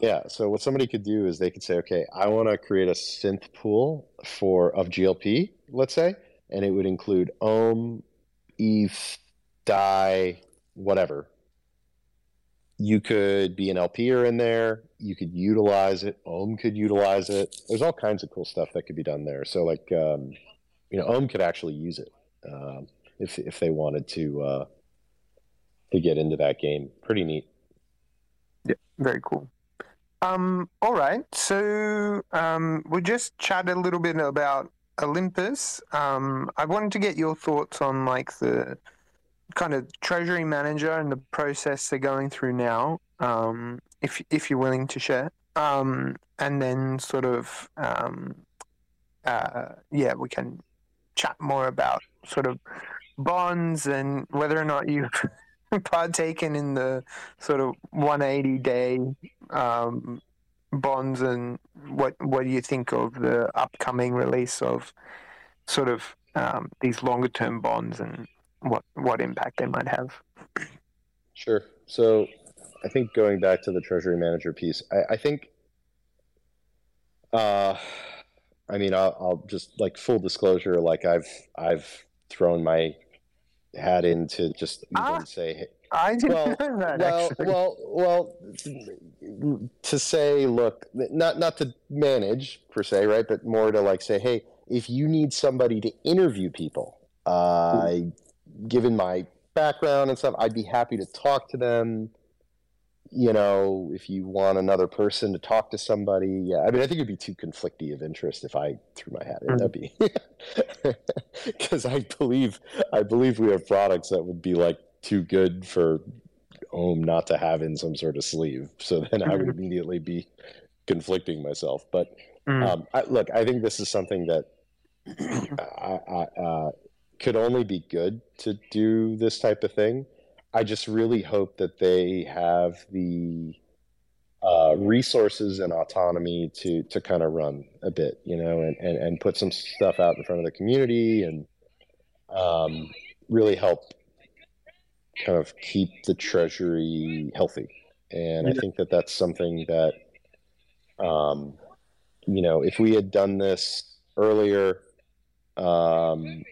Speaker 2: yeah. So what somebody could do is they could say, okay, I want to create a synth pool for of GLP, let's say, and it would include Ohm, ETH, DAI, whatever. You could be an LPer in there. You could utilize it. Ohm could utilize it. There's all kinds of cool stuff that could be done there. So like, um, you know, Ohm could actually use it um, if if they wanted to uh, to get into that game. Pretty neat.
Speaker 1: Yeah, very cool. Um, all right. So um, we'll just chat a little bit about Olympus. Um, I wanted to get your thoughts on like the kind of treasury manager and the process they're going through now, um, if if you're willing to share. Um, and then sort of um, uh, yeah, we can chat more about sort of bonds and whether or not you've partaken in the sort of 180 day um, bonds and what what do you think of the upcoming release of sort of um, these longer term bonds and what what impact they might have?
Speaker 2: Sure. So I think going back to the treasury manager piece, I, I think, uh, I mean, I'll, I'll just like full disclosure, like I've I've thrown my hat into just even
Speaker 1: Ah,
Speaker 2: say, hey,
Speaker 1: I didn't
Speaker 2: well,
Speaker 1: that.
Speaker 2: well,
Speaker 1: actually.
Speaker 2: well, well, to say, look, not not to manage per se, right, but more to like say, hey, if you need somebody to interview people, uh, given my background and stuff, I'd be happy to talk to them. You know, if you want another person to talk to somebody, yeah. I mean, I think it'd be too conflicty of interest if I threw my hat in. That'd be because I believe I believe we have products that would be like too good for Ohm not to have in some sort of sleeve. So then I would
Speaker 1: Mhm.
Speaker 2: immediately be conflicting myself. But
Speaker 1: Mm.
Speaker 2: um, I, look, I think this is something that I, I, uh, could only be good to do this type of thing. I just really hope that they have the uh, resources and autonomy to to kind of run a bit, you know, and, and, and put some stuff out in front of the community and um, really help kind of keep the treasury healthy. And I think that that's something that, um, you know, if we had done this earlier, um,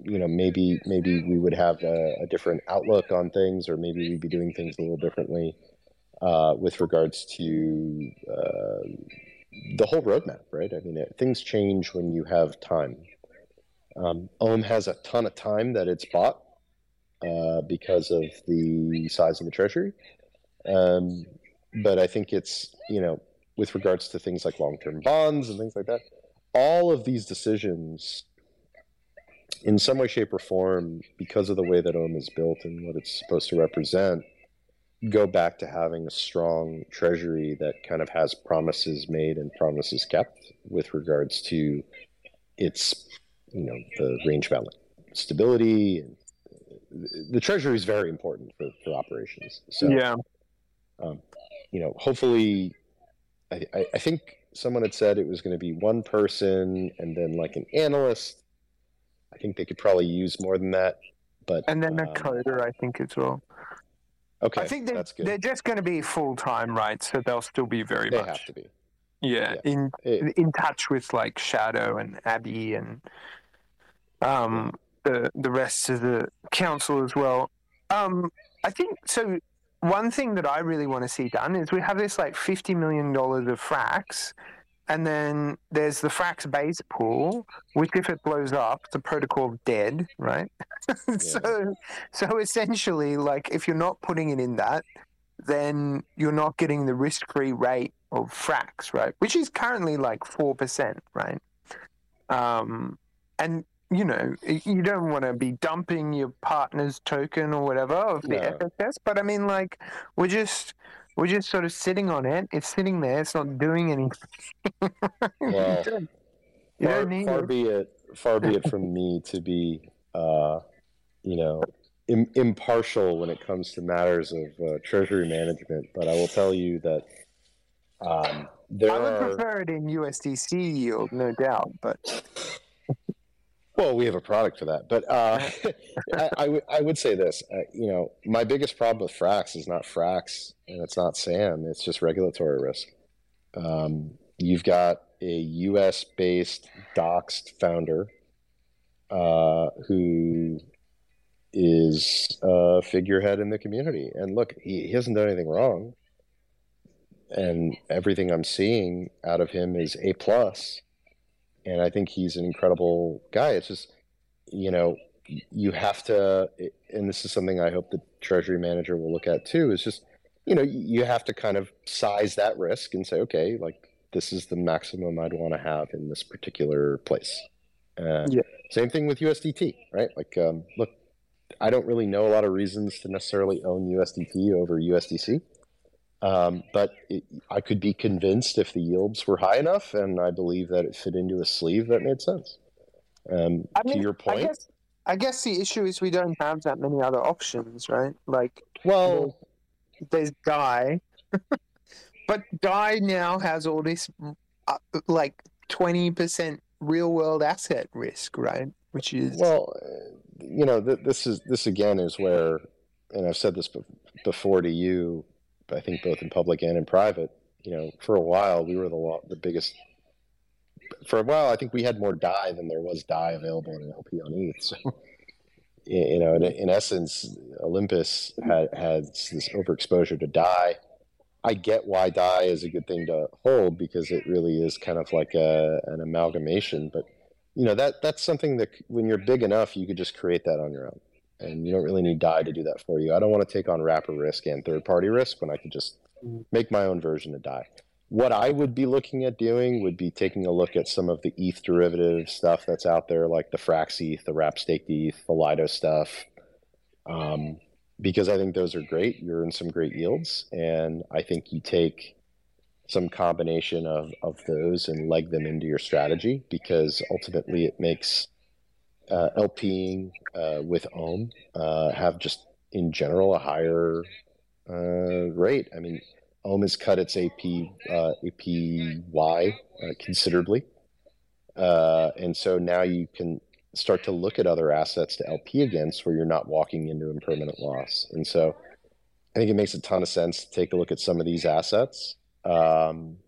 Speaker 2: you know, maybe maybe we would have a, a different outlook on things, or maybe we'd be doing things a little differently uh, with regards to uh, the whole roadmap, right? I mean, it, things change when you have time. Um, Ohm has a ton of time that it's bought uh, because of the size of the treasury. Um, but I think it's, you know, with regards to things like long term bonds and things like that, all of these decisions, in some way, shape, or form, because of the way that Ohm is built and what it's supposed to represent, go back to having a strong treasury that kind of has promises made and promises kept with regards to its, you know, the range bound stability. And the treasury is very important for, for operations. So,
Speaker 1: yeah.
Speaker 2: um, you know, hopefully, I, I, I think someone had said it was going to be one person and then like an analyst. I think they could probably use more than that, but
Speaker 1: And then a
Speaker 2: um,
Speaker 1: coder, I think, as well.
Speaker 2: Okay,
Speaker 1: I think they're, they're just going to be full time, right? So they'll still be very
Speaker 2: They
Speaker 1: much,
Speaker 2: have to be.
Speaker 1: yeah,
Speaker 2: yeah.
Speaker 1: in
Speaker 2: It-
Speaker 1: in touch with like Shadow and Abby and um the the rest of the council as well. Um, I think so. One thing that I really want to see done is we have this like fifty million dollars of Frax, and then there's the Frax base pool, which if it blows up, the protocol dead, right? so, so essentially, like if you're not putting it in that, then you're not getting the risk-free rate of Frax, right? Which is currently like four percent, right? Um, and you know, you don't want to be dumping your partner's token or whatever of the
Speaker 2: No.
Speaker 1: FSS, but I mean, like, we're just we're just sort of sitting on it. It's sitting there. It's not doing anything.
Speaker 2: Well,
Speaker 1: you don't, you
Speaker 2: far,
Speaker 1: don't need
Speaker 2: far
Speaker 1: it.
Speaker 2: be it far be it from me to be uh, you know Im- impartial when it comes to matters of uh, treasury management but i will tell you that um, there
Speaker 1: I would
Speaker 2: are
Speaker 1: prefer it in USDC yield, no doubt, but
Speaker 2: well we have a product for that but uh, I, I, would, would say this uh, you know my biggest problem with frax is not frax and it's not sam it's just regulatory risk um, you've got a us based doxed founder uh, who is a figurehead in the community. And look, he, he hasn't done anything wrong. And everything I'm seeing out of him is A plus. And I think he's an incredible guy. It's just, you know, you have to, and this is something I hope the treasury manager will look at too, is just, you know, you have to kind of size that risk and say, okay, like this is the maximum I'd want to have in this particular place. Uh,
Speaker 1: Yeah.
Speaker 2: Same thing with USDT, right? Like, um, look, I don't really know a lot of reasons to necessarily own USDT over USDC. Um, but it, I could be convinced if the yields were high enough, and I believe that it fit into a sleeve that made sense. Um,
Speaker 1: I
Speaker 2: to
Speaker 1: mean,
Speaker 2: your
Speaker 1: I
Speaker 2: point,
Speaker 1: guess I guess the issue is we don't have that many other options, right? Like
Speaker 2: well,
Speaker 1: there's DAI, but DAI now has all this uh, like twenty percent real world asset risk, right? Which is
Speaker 2: well, you know, th- this is this again is where, and I've said this before to you, I think both in public and in private. You know, for a while we were the the biggest. For a while, I think we had more DAI than there was DAI available in an LP on ETH. So, you know, in, in essence, Olympus had had this overexposure to DAI. I get why DAI is a good thing to hold because it really is kind of like a, an amalgamation. But you know that that's something that when you're big enough, you could just create that on your own and you don't really need DAI to do that for you. I don't want to take on wrapper risk and third party risk when I could just mm. make my own version of DAI. What I would be looking at doing would be taking a look at some of the ETH derivative stuff that's out there, like the Frax ETH, the Wrap Staked ETH, the Lido stuff, um, because I think those are great. You're in some great yields, and I think you take some combination of, of those and leg them into your strategy because ultimately it makes uh, LPing uh, with Ohm uh, have just in general a higher uh, rate. I mean, Ohm has cut its AP uh, APY uh, considerably, and so now you can start to look at other assets to LP against where you're not walking into impermanent loss. And so, I think it makes a ton of sense to take a look at some of these assets. Um,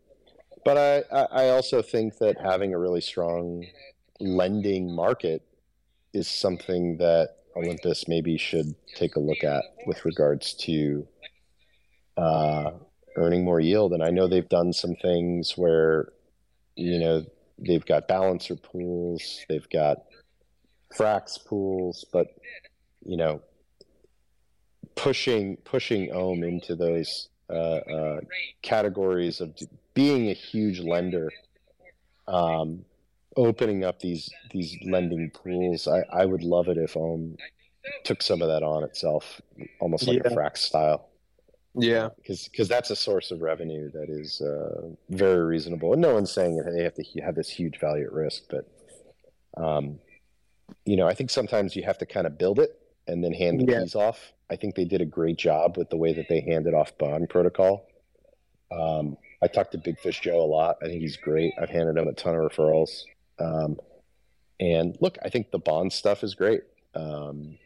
Speaker 2: but I, I also think that having a really strong lending market is something that Olympus maybe should take a look at with regards to uh, earning more yield. And I know they've done some things where, you know, they've got balancer pools, they've got frax pools, but you know, pushing pushing Ohm into those uh, uh, categories of being a huge lender um, opening up these these lending pools. I, I would love it if Ohm took some of that on itself, almost like yeah. a Frax style.
Speaker 1: Yeah,
Speaker 2: because because that's a source of revenue that is uh, very reasonable, and no one's saying that they have to have this huge value at risk, but um, you know, I think sometimes you have to kind of build it and then hand the yeah. keys off. I think they did a great job with the way that they handed off bond protocol. Um, I talked to Big Fish Joe a lot. I think he's great. I've handed him a ton of referrals. Um, and look, I think the bond stuff is great. Um,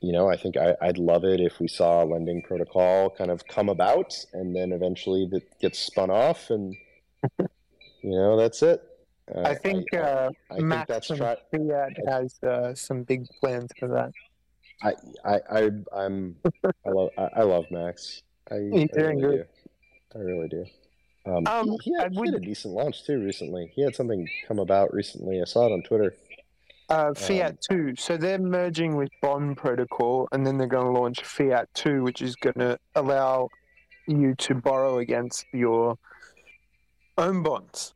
Speaker 2: you know, I think I, would love it if we saw a lending protocol kind of come about and then eventually that gets spun off and, you know, that's it.
Speaker 1: Uh, I think I, uh, I, I think that's try- Fiat has uh, some big plans for that.
Speaker 2: I I, I I'm I love I, I love Max. I,
Speaker 1: He's doing really good.
Speaker 2: Do. I really do. Um, um, he, had, he, had, a decent launch too recently. He had something come about recently. I saw it on Twitter.
Speaker 1: Uh, Fiat um, 2. So they're merging with Bond Protocol, and then they're going to launch Fiat 2, which is going to allow you to borrow against your own bonds,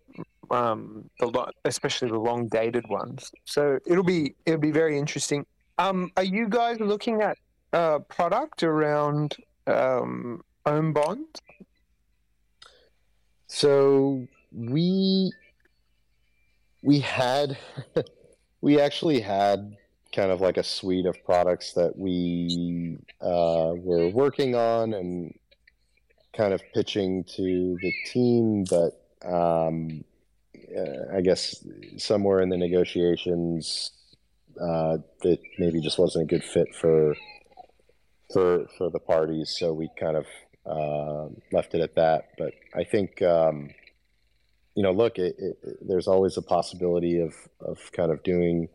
Speaker 1: um, the especially the long dated ones. So it'll be it'll be very interesting. Um, are you guys looking at uh, product around um, own bonds?
Speaker 2: So we we had we actually had kind of like a suite of products that we uh, were working on and kind of pitching to the team, but um, uh, I guess somewhere in the negotiations uh, that maybe just wasn't a good fit for for for the parties. So we kind of uh, left it at that. But I think um, you know, look, it, it, there's always a possibility of of kind of doing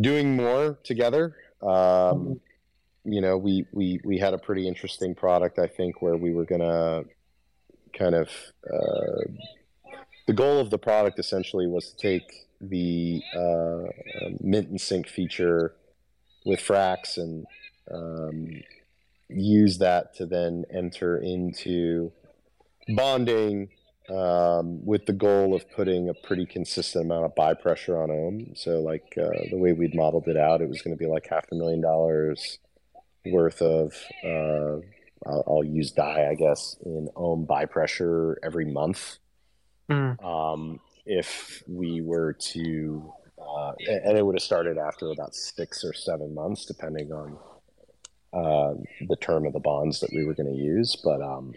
Speaker 2: doing more together. Um, mm-hmm. You know, we we we had a pretty interesting product, I think, where we were gonna kind of uh, the goal of the product essentially was to take the uh, mint and sync feature with Frax and um, use that to then enter into bonding um, with the goal of putting a pretty consistent amount of buy pressure on Ohm. So, like uh, the way we'd modeled it out, it was going to be like half a million dollars worth of, uh, I'll, I'll, use DAI, I guess, in Ohm buy pressure every month. Mm. Um, if we were to, uh, and it would have started after about six or seven months, depending on uh, the term of the bonds that we were going to use. But um,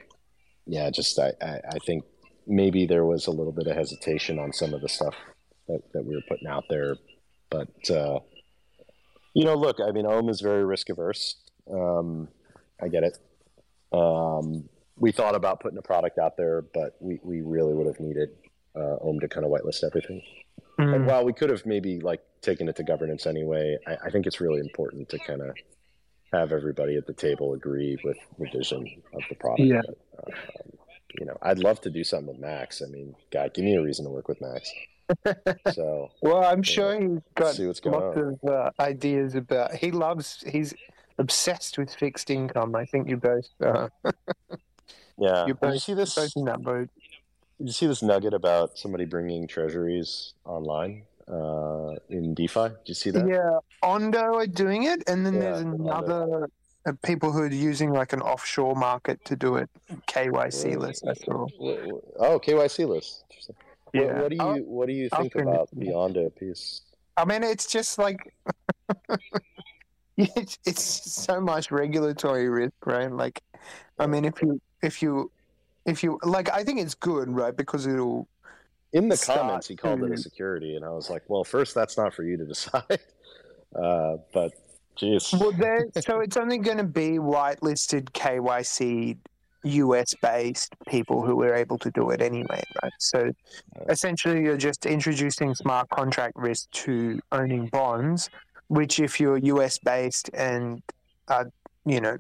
Speaker 2: yeah, just I, I, I, think maybe there was a little bit of hesitation on some of the stuff that, that we were putting out there. But, uh, you know, look, I mean, Ohm is very risk averse. Um, I get it. Um, we thought about putting a product out there, but we, we really would have needed uh, Ohm to kind of whitelist everything.
Speaker 1: Mm.
Speaker 2: And while we could have maybe like taken it to governance anyway, I, I think it's really important to kind of have everybody at the table agree with the vision of the product.
Speaker 1: Yeah.
Speaker 2: But, um, you know, I'd love to do something with Max. I mean, God, give me a reason to work with Max. so
Speaker 1: Well, I'm sure he's got
Speaker 2: see what's going
Speaker 1: lots
Speaker 2: on.
Speaker 1: of uh, ideas about. He loves. He's obsessed with fixed income. I think you both. Uh,
Speaker 2: Yeah. You
Speaker 1: both-
Speaker 2: see this?
Speaker 1: both in that boat.
Speaker 2: Did you see this nugget about somebody bringing treasuries online uh, in DeFi? Do you see that?
Speaker 1: Yeah, Ondo are doing it, and then
Speaker 2: Yeah,
Speaker 1: there's another uh, people who are using like an offshore market to do it, KYC saw.
Speaker 2: Wh- wh- Oh, KYC list. Interesting. What,
Speaker 1: Yeah.
Speaker 2: what do you
Speaker 1: I'll-
Speaker 2: What do you think about the. Ondo piece?
Speaker 1: I mean, it's just like it's, it's so much regulatory risk, right? Like, I mean, if you if you if you like, I think it's good, right? Because it'll
Speaker 2: In the
Speaker 1: Start
Speaker 2: comments, he called it a security, and I was like, "Well, first, that's not for you to decide." Uh, but, geez,
Speaker 1: well, there. so it's only going to be whitelisted KYC US based people who are able to do it anyway, right? So essentially, you're just introducing smart contract risk to owning bonds, which, if you're US based and are, you know,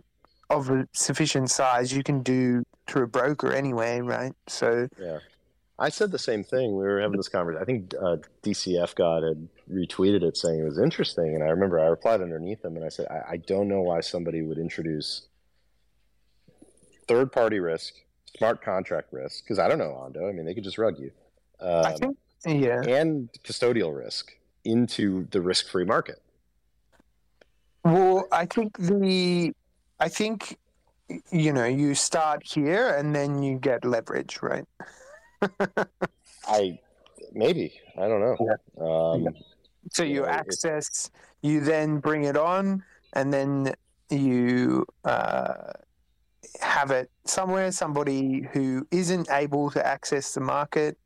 Speaker 1: of a sufficient size, you can do through a broker anyway, right? So,
Speaker 2: yeah. I said the same thing. We were having this conversation. I think uh, DCF God had retweeted it saying it was interesting, and I remember I replied underneath him, and I said, "I, I don't know why somebody would introduce third-party risk, smart contract risk, because I don't know Ondo. I mean, they could just rug you,
Speaker 1: I
Speaker 2: um,
Speaker 1: think, yeah.
Speaker 2: and custodial risk into the risk-free market."
Speaker 1: Well, I think the, I think, you know, you start here and then you get leverage, right?
Speaker 2: I maybe I don't know. Um,
Speaker 1: So you
Speaker 2: Yeah, it-
Speaker 1: access, you then bring it on, and then you uh, have it somewhere. Somebody who isn't able to access the market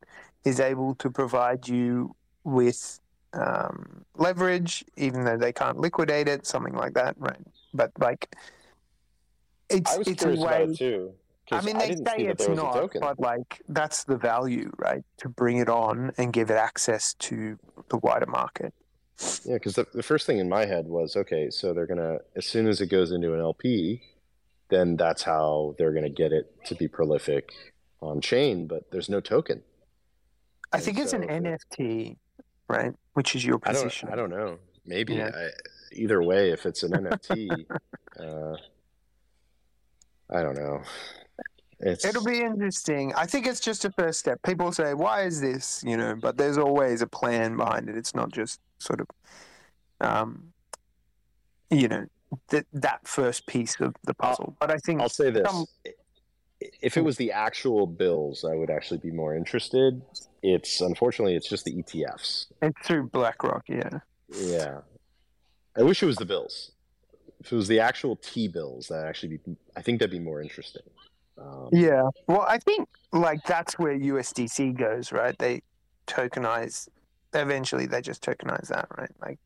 Speaker 1: is able to provide you with um, leverage, even though they can't liquidate it, something like that, right? But like, it's
Speaker 2: I was
Speaker 1: it's a way.
Speaker 2: about it too.
Speaker 1: I mean, they
Speaker 2: didn't
Speaker 1: say it's
Speaker 2: there was a
Speaker 1: not, but like that's the value, right? To bring it on and give it access to the wider market.
Speaker 2: Yeah, because the, the first thing in my head was okay, so they're gonna as soon as it goes into an LP, then that's how they're gonna get it to be prolific on chain. But there's no token.
Speaker 1: I
Speaker 2: And
Speaker 1: think it's an
Speaker 2: so
Speaker 1: NFT, right? Which is your
Speaker 2: I don't.
Speaker 1: position.
Speaker 2: I don't know. Maybe
Speaker 1: Yeah.
Speaker 2: I, either way, if it's an NFT, uh, I don't know. It's
Speaker 1: It'll be interesting. I think it's just a first step. People say, "Why is this?" You know, but there's always a plan behind it. It's not just sort of, um, you know, that that first piece of the puzzle. But I think
Speaker 2: I'll say this:
Speaker 1: some-
Speaker 2: if it was the actual bills, I would actually be more interested. It's unfortunately, it's just the ETFs.
Speaker 1: it's through BlackRock. Yeah.
Speaker 2: Yeah, I wish it was the bills. If it was the actual T bills, that actually be, I think that'd be more interesting. Um,
Speaker 1: Yeah. Well, I think like that's where USDC goes, right? They tokenize. Eventually, they just tokenize that, right? Like,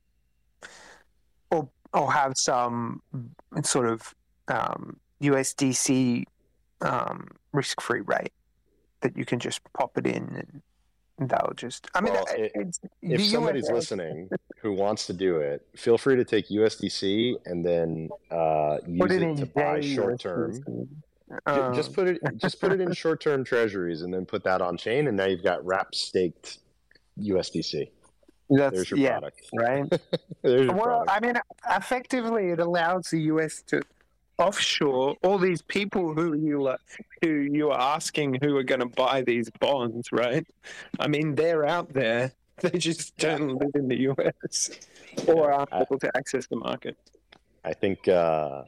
Speaker 1: or or have some sort of um, USDC um, risk-free rate that you can just pop it in, and they'll just. I mean,
Speaker 2: Well,
Speaker 1: it-
Speaker 2: it-
Speaker 1: it's,
Speaker 2: if somebody's
Speaker 1: US
Speaker 2: listening who wants to do it, feel free to take USDC and then uh, use
Speaker 1: put
Speaker 2: it,
Speaker 1: it
Speaker 2: to buy short term.
Speaker 1: USDC.
Speaker 2: Just
Speaker 1: Um,
Speaker 2: put it just put it in short term treasuries and then put that on chain, and now you've got wrap staked USDC.
Speaker 1: that's
Speaker 2: There's your
Speaker 1: yeah,
Speaker 2: product.
Speaker 1: right.
Speaker 2: There's your
Speaker 1: Well,
Speaker 2: product.
Speaker 1: I mean, effectively, it allows the US to offshore all these people who you are, who you are asking who are going to buy these bonds, right? I mean, they're out there. They just don't live in the US or aren't
Speaker 2: I-
Speaker 1: able to access the market.
Speaker 2: I think uh,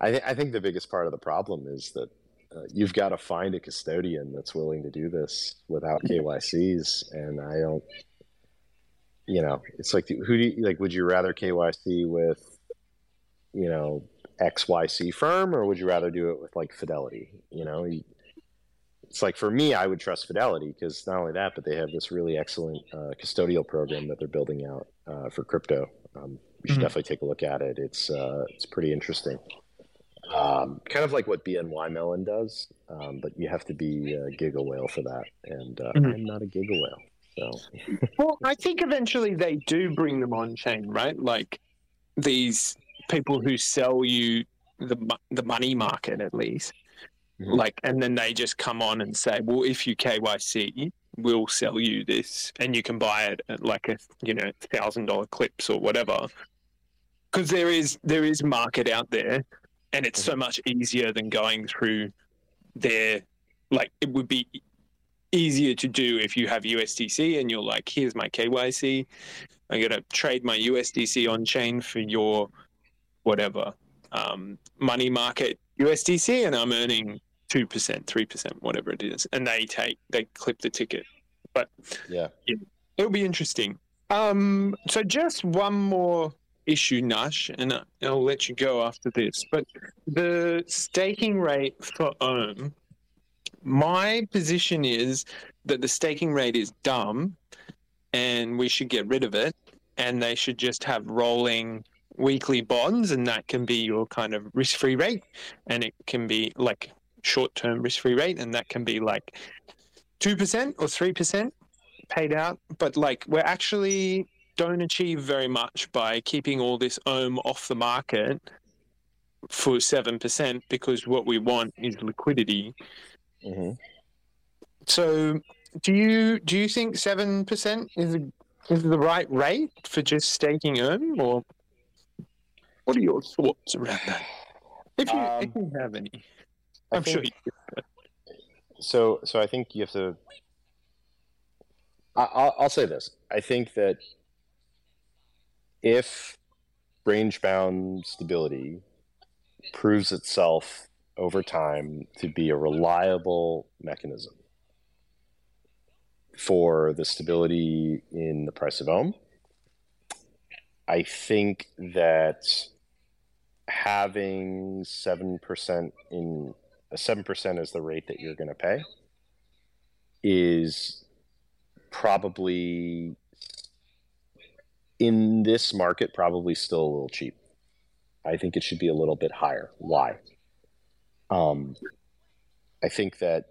Speaker 2: I, th- I think the biggest part of the problem is that uh, you've got to find a custodian that's willing to do this without KYCs, and I don't. You know, it's like who do you like? Would you rather KYC with, you know, XYC firm, or would you rather do it with like Fidelity? You know, you, it's like for me, I would trust Fidelity because not only that, but they have this really excellent uh, custodial program that they're building out uh, for crypto. Um, you should mm-hmm. definitely take a look at it. It's uh, it's pretty interesting. Um, kind of like what BNY Mellon does, um, but you have to be a giga whale for that, and uh, mm-hmm. I'm not a giga whale. So,
Speaker 1: well, I think eventually they do bring them on chain, right? Like these people who sell you the the money market at least Mm-hmm. Like, and then they just come on and say, well, if you KYC, we'll sell you this, and you can buy it at like a you know thousand dollar clips or whatever. Because there is there is market out there, and it's mm-hmm. so much easier than going through their like it would be easier to do if you have USDC and you're like, here's my KYC. I'm gonna trade my USDC on chain for your whatever um, money market USDC, and I'm earning two percent, three percent, whatever it is, and they take they clip the ticket. But
Speaker 2: yeah,
Speaker 1: yeah it'll be interesting. Um, so just one more issue, Nash, and I'll let you go after this. But the staking rate for Ohm, my position is that the staking rate is dumb, and we should get rid of it, and they should just have rolling weekly bonds, and that can be your kind of risk-free rate, and it can be like short term risk free rate, and that can be like 2% or 3% paid out. But like we're actually don't achieve very much by keeping all this ohm off the market for 7% because what we want is liquidity. Mm-hmm. So do you do you think 7% is a, is the right rate for just staking ohm or what are your thoughts around that? If you, um, if you have any. I'm think, sure. You do.
Speaker 2: so, so I think you have to. I, will say this. I think that if range bound stability proves itself over time to be a reliable mechanism for the stability in the price of ohm, I think that having 7% in uh, seven percent is the rate that you're going to pay is probably in this market probably still a little cheap. I think it should be a little bit higher. Why? Um, I think that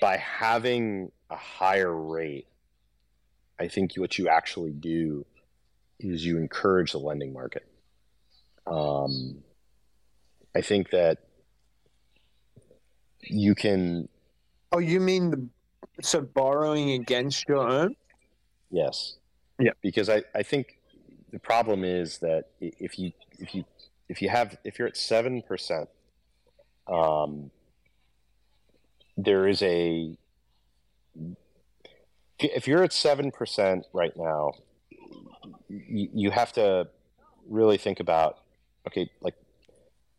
Speaker 2: by having a higher rate, I think what you actually do is you encourage the lending market. Um, I think that you can.
Speaker 1: Oh, you mean the so borrowing against your own?
Speaker 2: Yes.
Speaker 1: Yeah.
Speaker 2: Because I, I think the problem is that if you if you if you have if you're at seven percent, um, there is a if you're at seven percent right now, you, you have to really think about okay, like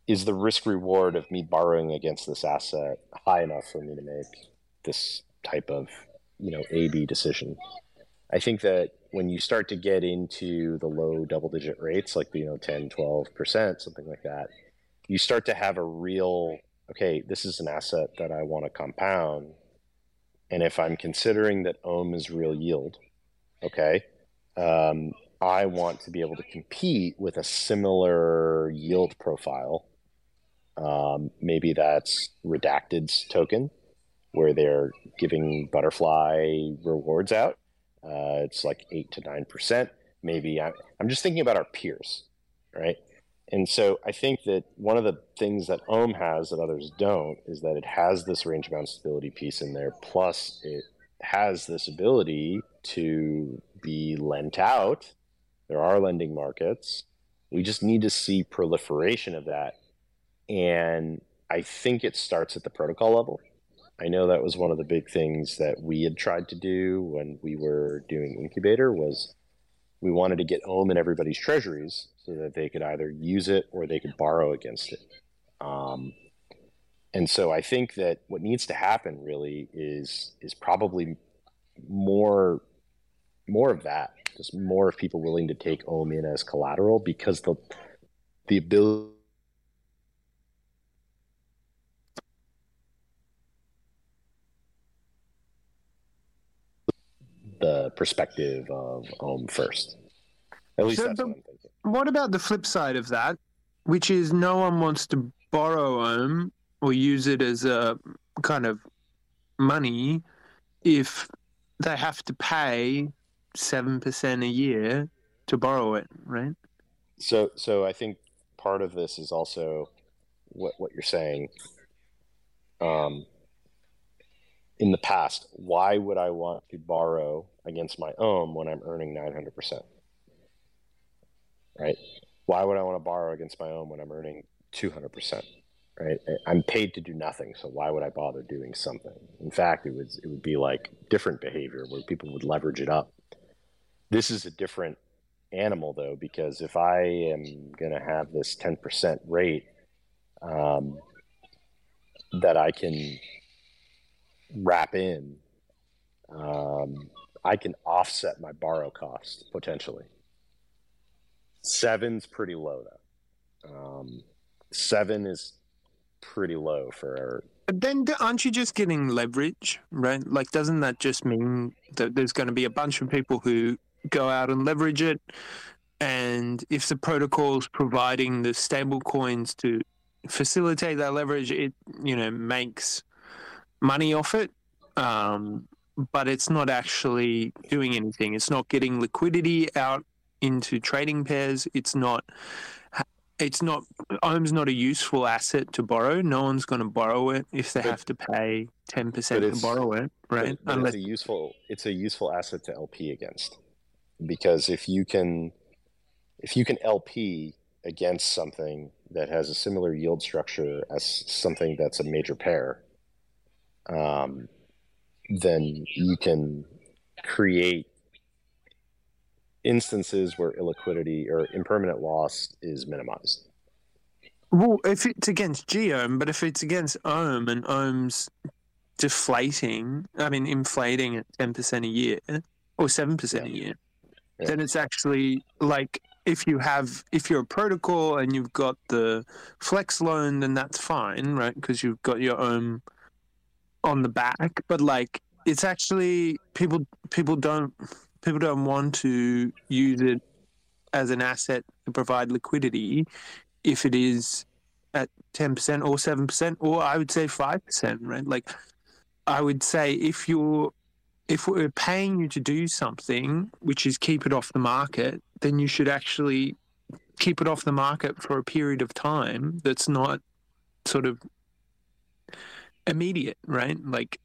Speaker 2: is the risk reward of me borrowing against this asset high enough for me to make this type of you know A B decision? I think that when you start to get into the low double digit rates, like you know 10, 12 percent, something like that, you start to have a real okay, this is an asset that I want to compound, and if I'm considering that Ohm is real yield, okay, um, I want to be able to compete with a similar yield profile um, maybe that's Redacted's token, where they're giving butterfly rewards out. Uh, it's like eight to nine percent. Maybe I'm, I'm just thinking about our peers, right? And so I think that one of the things that Ohm has that others don't is that it has this range bound stability piece in there. Plus, it has this ability to be lent out. There are lending markets. We just need to see proliferation of that and I think it starts at the protocol level. I know that was one of the big things that we had tried to do when we were doing incubator was we wanted to get Ohm in everybody's treasuries so that they could either use it or they could borrow against it. Um, and so I think that what needs to happen really is is probably more more of that, just more of people willing to take Ohm in as collateral because the the ability the perspective of Ohm first. At least
Speaker 1: So
Speaker 2: that's
Speaker 1: the-
Speaker 2: what I'm thinking.
Speaker 1: What about the flip side of that, which is no one wants to borrow Ohm or use it as a kind of money if they have to pay seven percent a year to borrow it, right?
Speaker 2: So, so I think part of this is also what what you're saying. Um, in the past, why would I want to borrow against my Ohm when I'm earning 900 percent? Right? Why would I want to borrow against my Ohm when I'm earning 200 percent? Right? I- I'm paid to do nothing, so why would I bother doing something? In fact, it would it would be like different behavior where people would leverage it up. This is a different animal though because if i am going to have this 10% rate um, that i can wrap in um, i can offset my borrow cost potentially seven's pretty low though um, seven is pretty low for
Speaker 1: then aren't you just getting leverage, right? Like, doesn't that just mean that there's going to be a bunch of people who go out and leverage it? And if the protocol's providing the stable coins to facilitate that leverage, it, you know, makes money off it. Um, but it's not actually doing anything. It's not getting liquidity out into trading pairs. It's not it's not Ohm's not a useful asset to borrow. No one's going to borrow it if they
Speaker 2: But-
Speaker 1: have to pay ten percent to borrow it, right?
Speaker 2: But,
Speaker 1: Unless
Speaker 2: it's a useful it's a useful asset to LP against because if you can if you can LP against something that has a similar yield structure as something that's a major pair, um, then you can create instances where illiquidity or impermanent loss is minimized.
Speaker 1: well, if it's against gOHM, but if it's against Ohm and Ohm's deflating, I mean inflating at ten percent a year or seven percent a year,
Speaker 2: Yeah.
Speaker 1: then it's actually like if you have if you're a protocol and you've got the flex loan, then that's fine, right? Because you've got your own on the back. But like it's actually people people don't people don't want to use it as an asset to provide liquidity if it is at ten percent or seven percent or I would say five percent, right? Like I would say if you're if we're paying you to do something, which is keep it off the market, then you should actually keep it off the market for a period of time that's not sort of immediate, right? Like,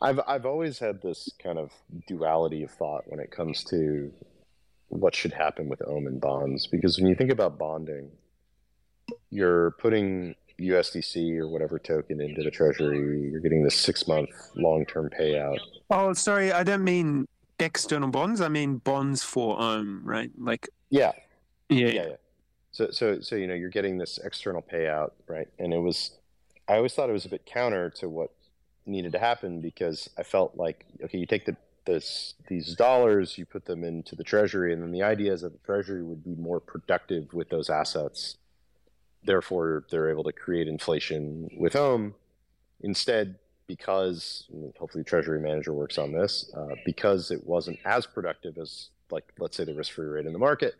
Speaker 2: I've I've always had this kind of duality of thought when it comes to what should happen with Ohm and bonds because when you think about bonding, you're putting USDC or whatever token into the treasury, you're getting this six month long term payout.
Speaker 1: oh, sorry, I don't mean external bonds. I mean bonds for Ohm, right? Like,
Speaker 2: Yeah,
Speaker 1: yeah,
Speaker 2: yeah, yeah. So so so you know you're getting this external payout, right? And it was I always thought it was a bit counter to what needed to happen because I felt like okay, you take the this these dollars, you put them into the treasury, and then the idea is that the treasury would be more productive with those assets. Therefore, they're able to create inflation with Ohm. Instead, because hopefully Treasury Manager works on this, uh, because it wasn't as productive as like let's say the risk-free rate in the market,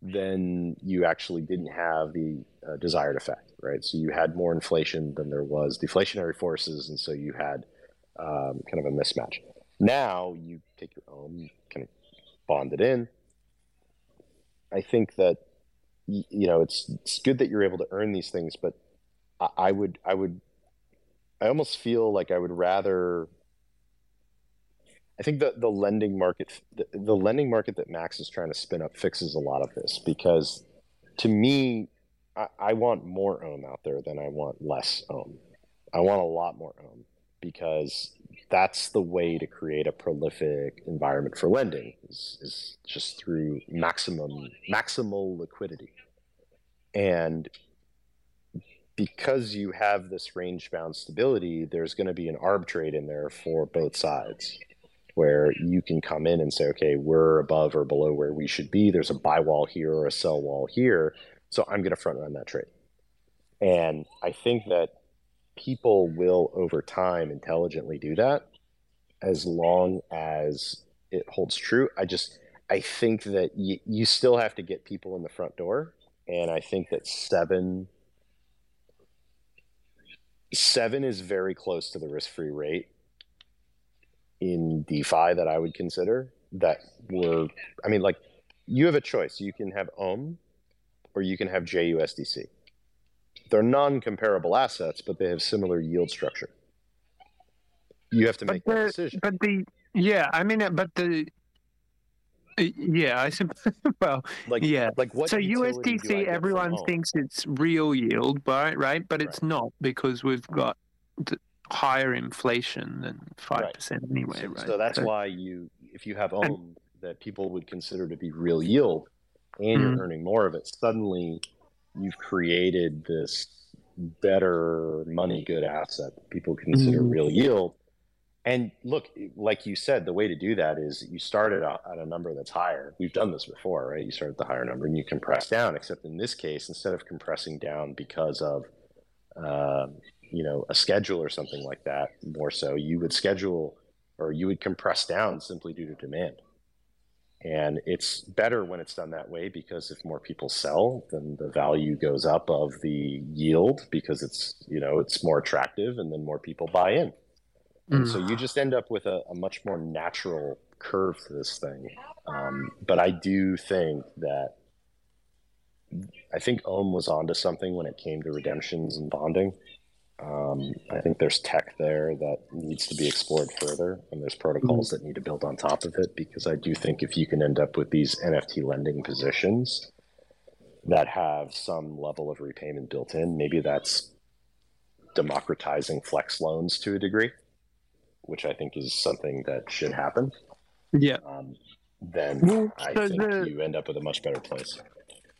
Speaker 2: then you actually didn't have the uh, desired effect, right? So you had more inflation than there was deflationary forces, and so you had um, kind of a mismatch. Now you take your own, kind of bond it in. I think that you know it's it's good that you're able to earn these things, but I, I would I would I almost feel like I would rather. I think that the lending market, the, the lending market that Max is trying to spin up, fixes a lot of this because, to me, I, I want more ohm out there than I want less ohm. I want a lot more ohm because that's the way to create a prolific environment for lending is, is just through maximum maximal liquidity and because you have this range bound stability there's going to be an arb trade in there for both sides where you can come in and say okay we're above or below where we should be. There's a buy wall here or a sell wall here so i'm going to front run that trade. And i think that people will over time intelligently do that as long as it holds true. I just I think that you, you still have to get people in the front door, and I think that seven seven is very close to the risk free rate in DeFi that I would consider. That were I mean, like you have a choice. You can have Ohm, or you can have jUSDC. They're non-comparable assets, but they have similar yield structure. You have to make
Speaker 1: but
Speaker 2: that
Speaker 1: the,
Speaker 2: decision.
Speaker 1: But the yeah, I mean, uh, but the uh, yeah, I suppose. Well,
Speaker 2: Like
Speaker 1: yeah.
Speaker 2: like what?
Speaker 1: so
Speaker 2: utility do I
Speaker 1: USDC, everyone thinks it's real yield, right? Right, but it's not because we've got the higher inflation than five percent anyway,
Speaker 2: So,
Speaker 1: right?
Speaker 2: so that's why you, if you have Ohm that people would consider to be real yield, and you're
Speaker 1: Mhm.
Speaker 2: earning more of it, suddenly you've created this better money good asset people consider
Speaker 1: Mhm.
Speaker 2: real yield. And look, like you said, the way to do that is you start at a, at a number that's higher. We've done this before, right? You start at the higher number and you compress down. Except in this case, instead of compressing down because of um, you know a schedule or something like that, more so you would schedule or you would compress down simply due to demand. And it's better when it's done that way because if more people sell, then the value goes up of the yield because it's you know it's more attractive, and then more people buy in. And
Speaker 1: Mm.
Speaker 2: so you just end up with a, a much more natural curve to this thing. Um, but I do think that I think Ohm was onto something when it came to redemptions and bonding. Um, I think there's tech there that needs to be explored further, and there's protocols that need to build on top of it because I do think if you can end up with these NFT lending positions that have some level of repayment built in, maybe that's democratizing flex loans to a degree, which I think is something that should happen.
Speaker 1: yeah,
Speaker 2: Um, then
Speaker 1: Well,
Speaker 2: I
Speaker 1: so
Speaker 2: think
Speaker 1: the-
Speaker 2: you end up with a much better place.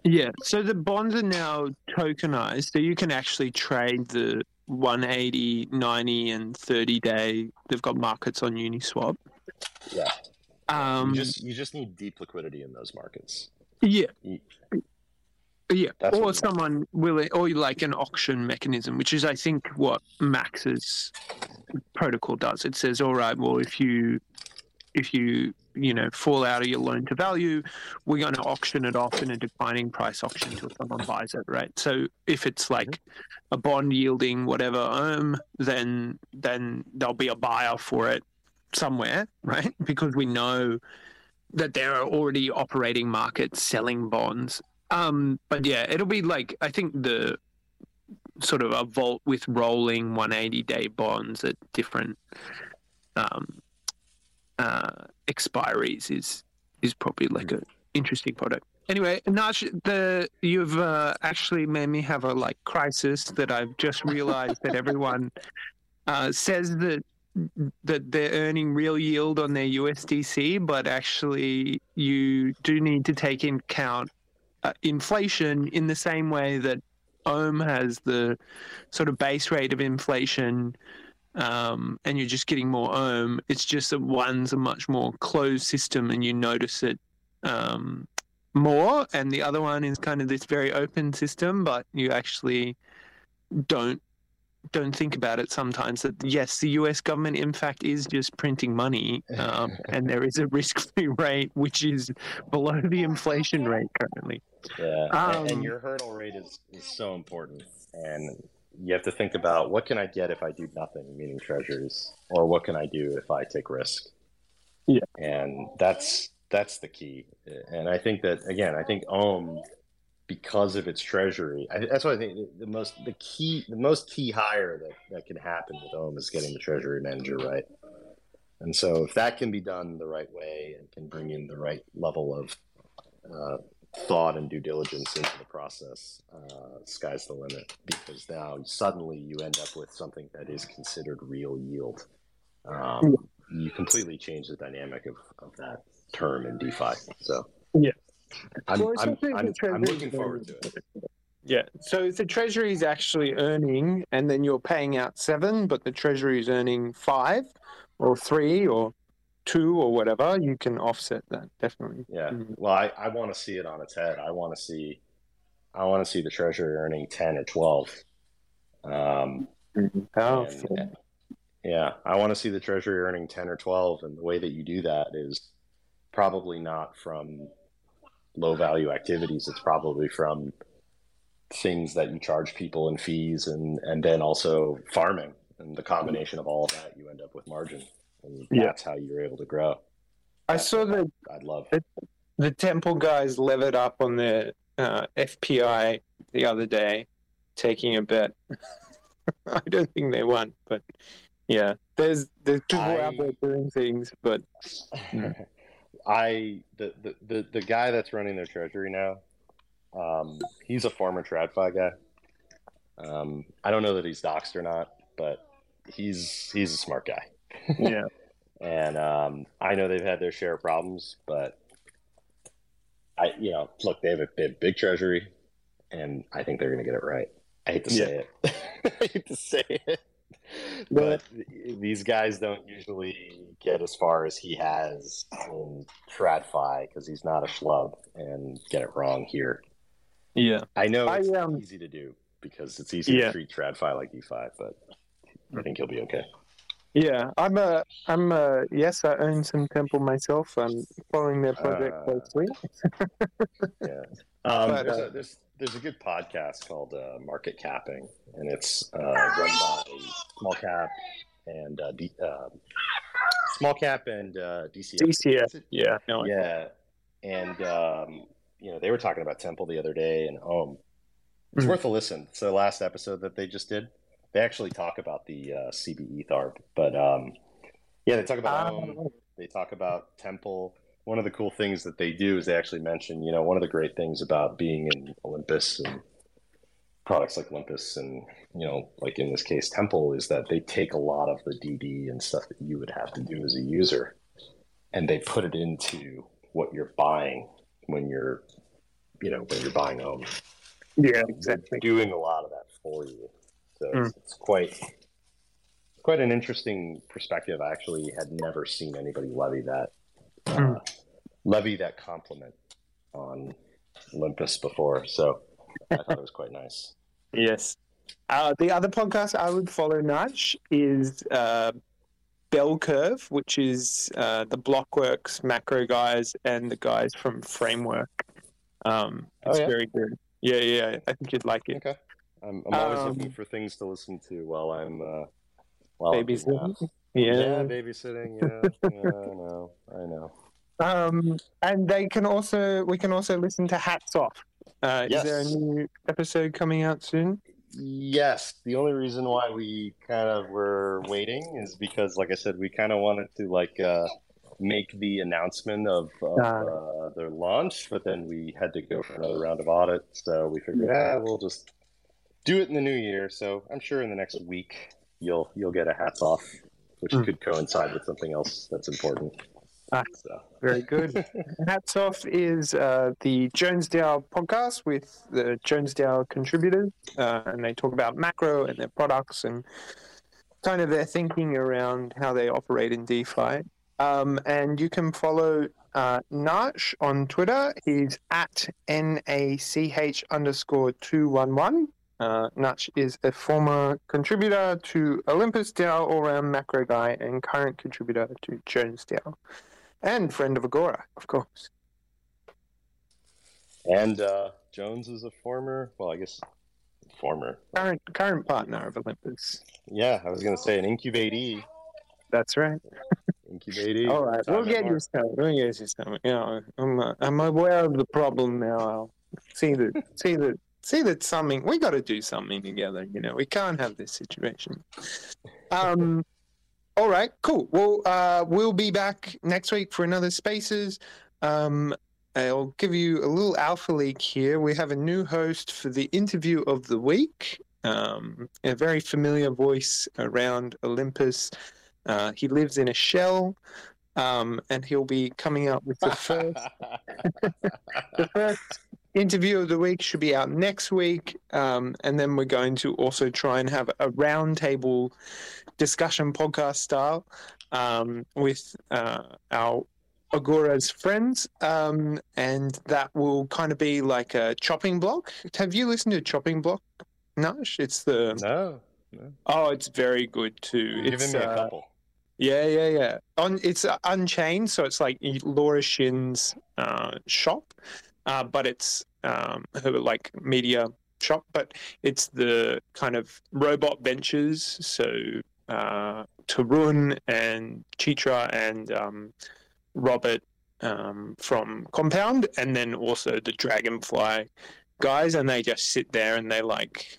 Speaker 1: yeah. So the bonds are now tokenized, so you can actually trade the 180, 90, and 30 day. They've got markets on Uniswap.
Speaker 2: Yeah.
Speaker 1: Um,
Speaker 2: you just you just need deep liquidity in those markets.
Speaker 1: Yeah.
Speaker 2: You-
Speaker 1: Yeah,
Speaker 2: That's
Speaker 1: or someone willing, or like an auction mechanism, which is, I think, what Max's protocol does. It says, all right, well, if you, if you, you know, fall out of your loan to value, we're going to auction it off in a declining price auction until someone buys it, right? So if it's like a bond yielding whatever um, then then there'll be a buyer for it somewhere, right? Because we know that there are already operating markets selling bonds. Um, but yeah, it'll be like I think the sort of a vault with rolling 180 day bonds at different um, uh, expiries is is probably like a interesting product. Anyway, Nach, the you've uh, actually made me have a like crisis that I've just realized that everyone uh, says that that they're earning real yield on their USDC, but actually you do need to take into account uh, inflation in the same way that Ohm has the sort of base rate of inflation, um, and you're just getting more Ohm. It's just that one's a much more closed system, and you notice it um, more, and the other one is kind of this very open system, but you actually don't don't think about it sometimes that yes the US government in fact is just printing money um, and there is a risk-free rate which is below the inflation rate currently
Speaker 2: Yeah, and,
Speaker 1: Um,
Speaker 2: and your hurdle rate is, is so important, and you have to think about what can I get if I do nothing, meaning treasuries, or what can I do if I take risk.
Speaker 1: Yeah.
Speaker 2: and that's that's the key. And I think that again, I think Ohm, because of its treasury, I, that's what I think the, the most the key the most key hire that that can happen with Ohm is getting the treasury manager right. And so if that can be done the right way and can bring in the right level of uh, thought and due diligence into the process, uh, sky's the limit because now suddenly you end up with something that is considered real yield. Um, you completely change the dynamic of, of that term in DeFi. So
Speaker 1: Yeah.
Speaker 2: I'm,
Speaker 1: Well,
Speaker 2: I'm, I'm, I'm looking forward to it.
Speaker 1: yeah so if the treasury is actually earning and then you're paying out seven but the treasury is earning five or three or two or whatever you can offset that definitely
Speaker 2: Yeah.
Speaker 1: Mhm.
Speaker 2: Well, I, I want to see it on its head. I want to see, I want to see the treasury earning 10 or 12. Um,
Speaker 1: Powerful.
Speaker 2: and, Yeah, I want to see the treasury earning 10 or 12. And the way that you do that is probably not from low value activities. It's probably from things that you charge people in fees and, and then also farming. And the combination of all of that, you end up with margin. And
Speaker 1: Yeah.
Speaker 2: that's how you're able to grow.
Speaker 1: I saw the
Speaker 2: I'd love.
Speaker 1: the Temple guys levered up on their uh, FPI the other day, taking a bet. I don't think they won, but yeah, there's there's people out
Speaker 2: I-
Speaker 1: there doing things, but
Speaker 2: I the, the the the guy that's running their treasury now, um, he's a former TradFi guy. Um, I don't know that he's doxed or not, but he's he's a smart guy,
Speaker 1: yeah,
Speaker 2: and um, I know they've had their share of problems, but I you know look they have a, big, big treasury, and I think they're going to get it right. I hate to say it. I hate to say it. But these guys don't usually get as far as he has in TradFi because he's not a schlub and get it wrong here.
Speaker 1: yeah,
Speaker 2: I know
Speaker 1: I,
Speaker 2: it's
Speaker 1: um,
Speaker 2: easy to do because it's easy
Speaker 1: Yeah.
Speaker 2: to treat TradFi like DeFi, but I think he'll be okay.
Speaker 1: Yeah. I'm a I'm a yes. I own some Temple myself. I'm following their project
Speaker 2: Uh,
Speaker 1: closely.
Speaker 2: Yeah. Um,
Speaker 1: But,
Speaker 2: there's,
Speaker 1: uh,
Speaker 2: a, there's there's a good podcast called uh, Market Capping, and it's uh, run by Small Cap and uh, D, uh, Small Cap and uh, DCF.
Speaker 1: DCF. Yeah, no,
Speaker 2: Yeah, and um, you know they were talking about Temple the other day and Ohm. It's
Speaker 1: Mhm.
Speaker 2: worth a listen. It's the last episode that they just did. They actually talk about the uh, CBE Tharp, but um, yeah, they talk about.
Speaker 1: Um,
Speaker 2: They talk about Temple. One of the cool things that they do is they actually mention, you know, one of the great things about being in Olympus and products like Olympus and, you know, like in this case, Temple, is that they take a lot of the DD and stuff that you would have to do as a user and they put it into what you're buying when you're, you know, when you're buying Ohm.
Speaker 1: yeah, exactly.
Speaker 2: They're doing a lot of that for you. So it's,
Speaker 1: Mm.
Speaker 2: it's quite quite an interesting perspective. I actually had never seen anybody levy that uh,
Speaker 1: Mm.
Speaker 2: levy that compliment on Olympus before. So I thought it was quite nice.
Speaker 1: Yes. Uh, the other podcast I would follow, Nach, is uh, Bell Curve, which is uh, the Blockworks macro guys and the guys from Framework. Um,
Speaker 2: Oh,
Speaker 1: it's
Speaker 2: yeah?
Speaker 1: very good. Yeah, yeah. I think you'd like it.
Speaker 2: Okay. I'm, I'm always
Speaker 1: Um,
Speaker 2: looking for things to listen to while I'm uh, while I'm
Speaker 1: Babysitting. Yeah.
Speaker 2: Yeah, babysitting. Yeah, yeah, I know, I know.
Speaker 1: Um, and they can also we can also listen to Hats Off. Uh, Is there a new episode coming out soon?
Speaker 2: Yes, the only reason why we kind of were waiting is because, like I said, we kind of wanted to like uh, make the announcement of, of
Speaker 1: Ah.
Speaker 2: uh, their launch, but then we had to go for another round of audit, so we figured, ah, we'll just do it in the new year. So I'm sure in the next week you'll you'll get a hats off, which
Speaker 1: Hmm.
Speaker 2: could coincide with something else that's important.
Speaker 1: Ah.
Speaker 2: So
Speaker 1: Very good. Hats Off is uh, the Jones DAO podcast with the Jones DAO contributors, uh, and they talk about macro and their products and kind of their thinking around how they operate in DeFi. Um, and you can follow uh, Nach on Twitter. He's at NACH underscore 211. Uh, Nach is a former contributor to Olympus DAO, all round macro guy, and current contributor to Jones DAO and friend of Agora, of course.
Speaker 2: and uh, Jones is a former, well, I guess former.
Speaker 1: Current current partner of Olympus.
Speaker 2: Yeah, I was gonna say an incubatee.
Speaker 1: That's right.
Speaker 2: Incubatee.
Speaker 1: All right, we'll get you some. We'll get you some. You know, I'm uh, I'm aware of the problem now. I'll see that see that see that something we got to do something together. You know, we can't have this situation. Um. All right, cool. Well, uh, we'll be back next week for another Spaces. Um, I'll give you a little alpha leak here. We have a new host for the interview of the week. Um, a very familiar voice around Olympus. Uh, he lives in a shell, um, and he'll be coming up with the first the first interview of the week should be out next week, um, and then we're going to also try and have a roundtable discussion podcast style um, with uh, our Agora's friends, um, and that will kind of be like a chopping block. Have you listened to chopping block? Nach? It's the
Speaker 2: no.
Speaker 1: Oh, it's very good too. It's
Speaker 2: giving me a
Speaker 1: uh,
Speaker 2: couple.
Speaker 1: Yeah, yeah, yeah. On it's uh, Unchained, so it's like Laura Shin's uh, shop, uh, but it's um, like media shop, but it's the kind of robot ventures. So uh, Tarun and Chitra and um, Robert um, from Compound, and then also the Dragonfly guys, and they just sit there and they like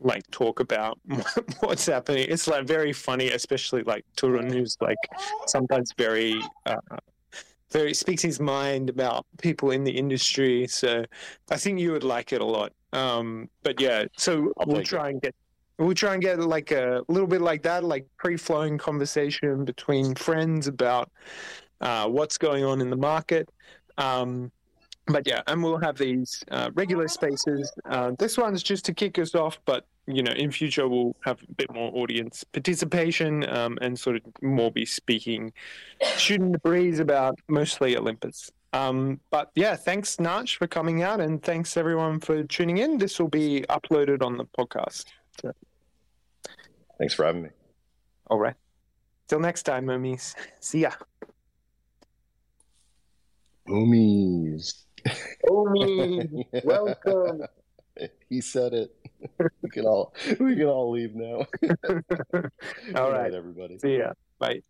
Speaker 1: like talk about what's happening. It's like very funny, especially like Tarun, who's like sometimes very, uh, very speaks his mind about people in the industry. So I think you would like it a lot. Um, but yeah, so
Speaker 2: I'll
Speaker 1: we'll
Speaker 2: take it.
Speaker 1: try and get. We'll try and get like a little bit like that, like free-flowing conversation between friends about uh, what's going on in the market. Um, but yeah, and we'll have these uh, regular spaces. Uh, this one's just to kick us off, but you know, in future we'll have a bit more audience participation um, and sort of more be speaking, shooting the breeze about mostly Olympus. Um, but yeah, thanks Nach for coming out, and thanks everyone for tuning in. This will be uploaded on the podcast.
Speaker 2: Thanks for having me.
Speaker 1: All right. Till next time, homies. See ya.
Speaker 2: Homies.
Speaker 1: Homie, welcome.
Speaker 2: he said it. we can all we can all leave now.
Speaker 1: All
Speaker 2: Good everybody.
Speaker 1: See ya. Bye.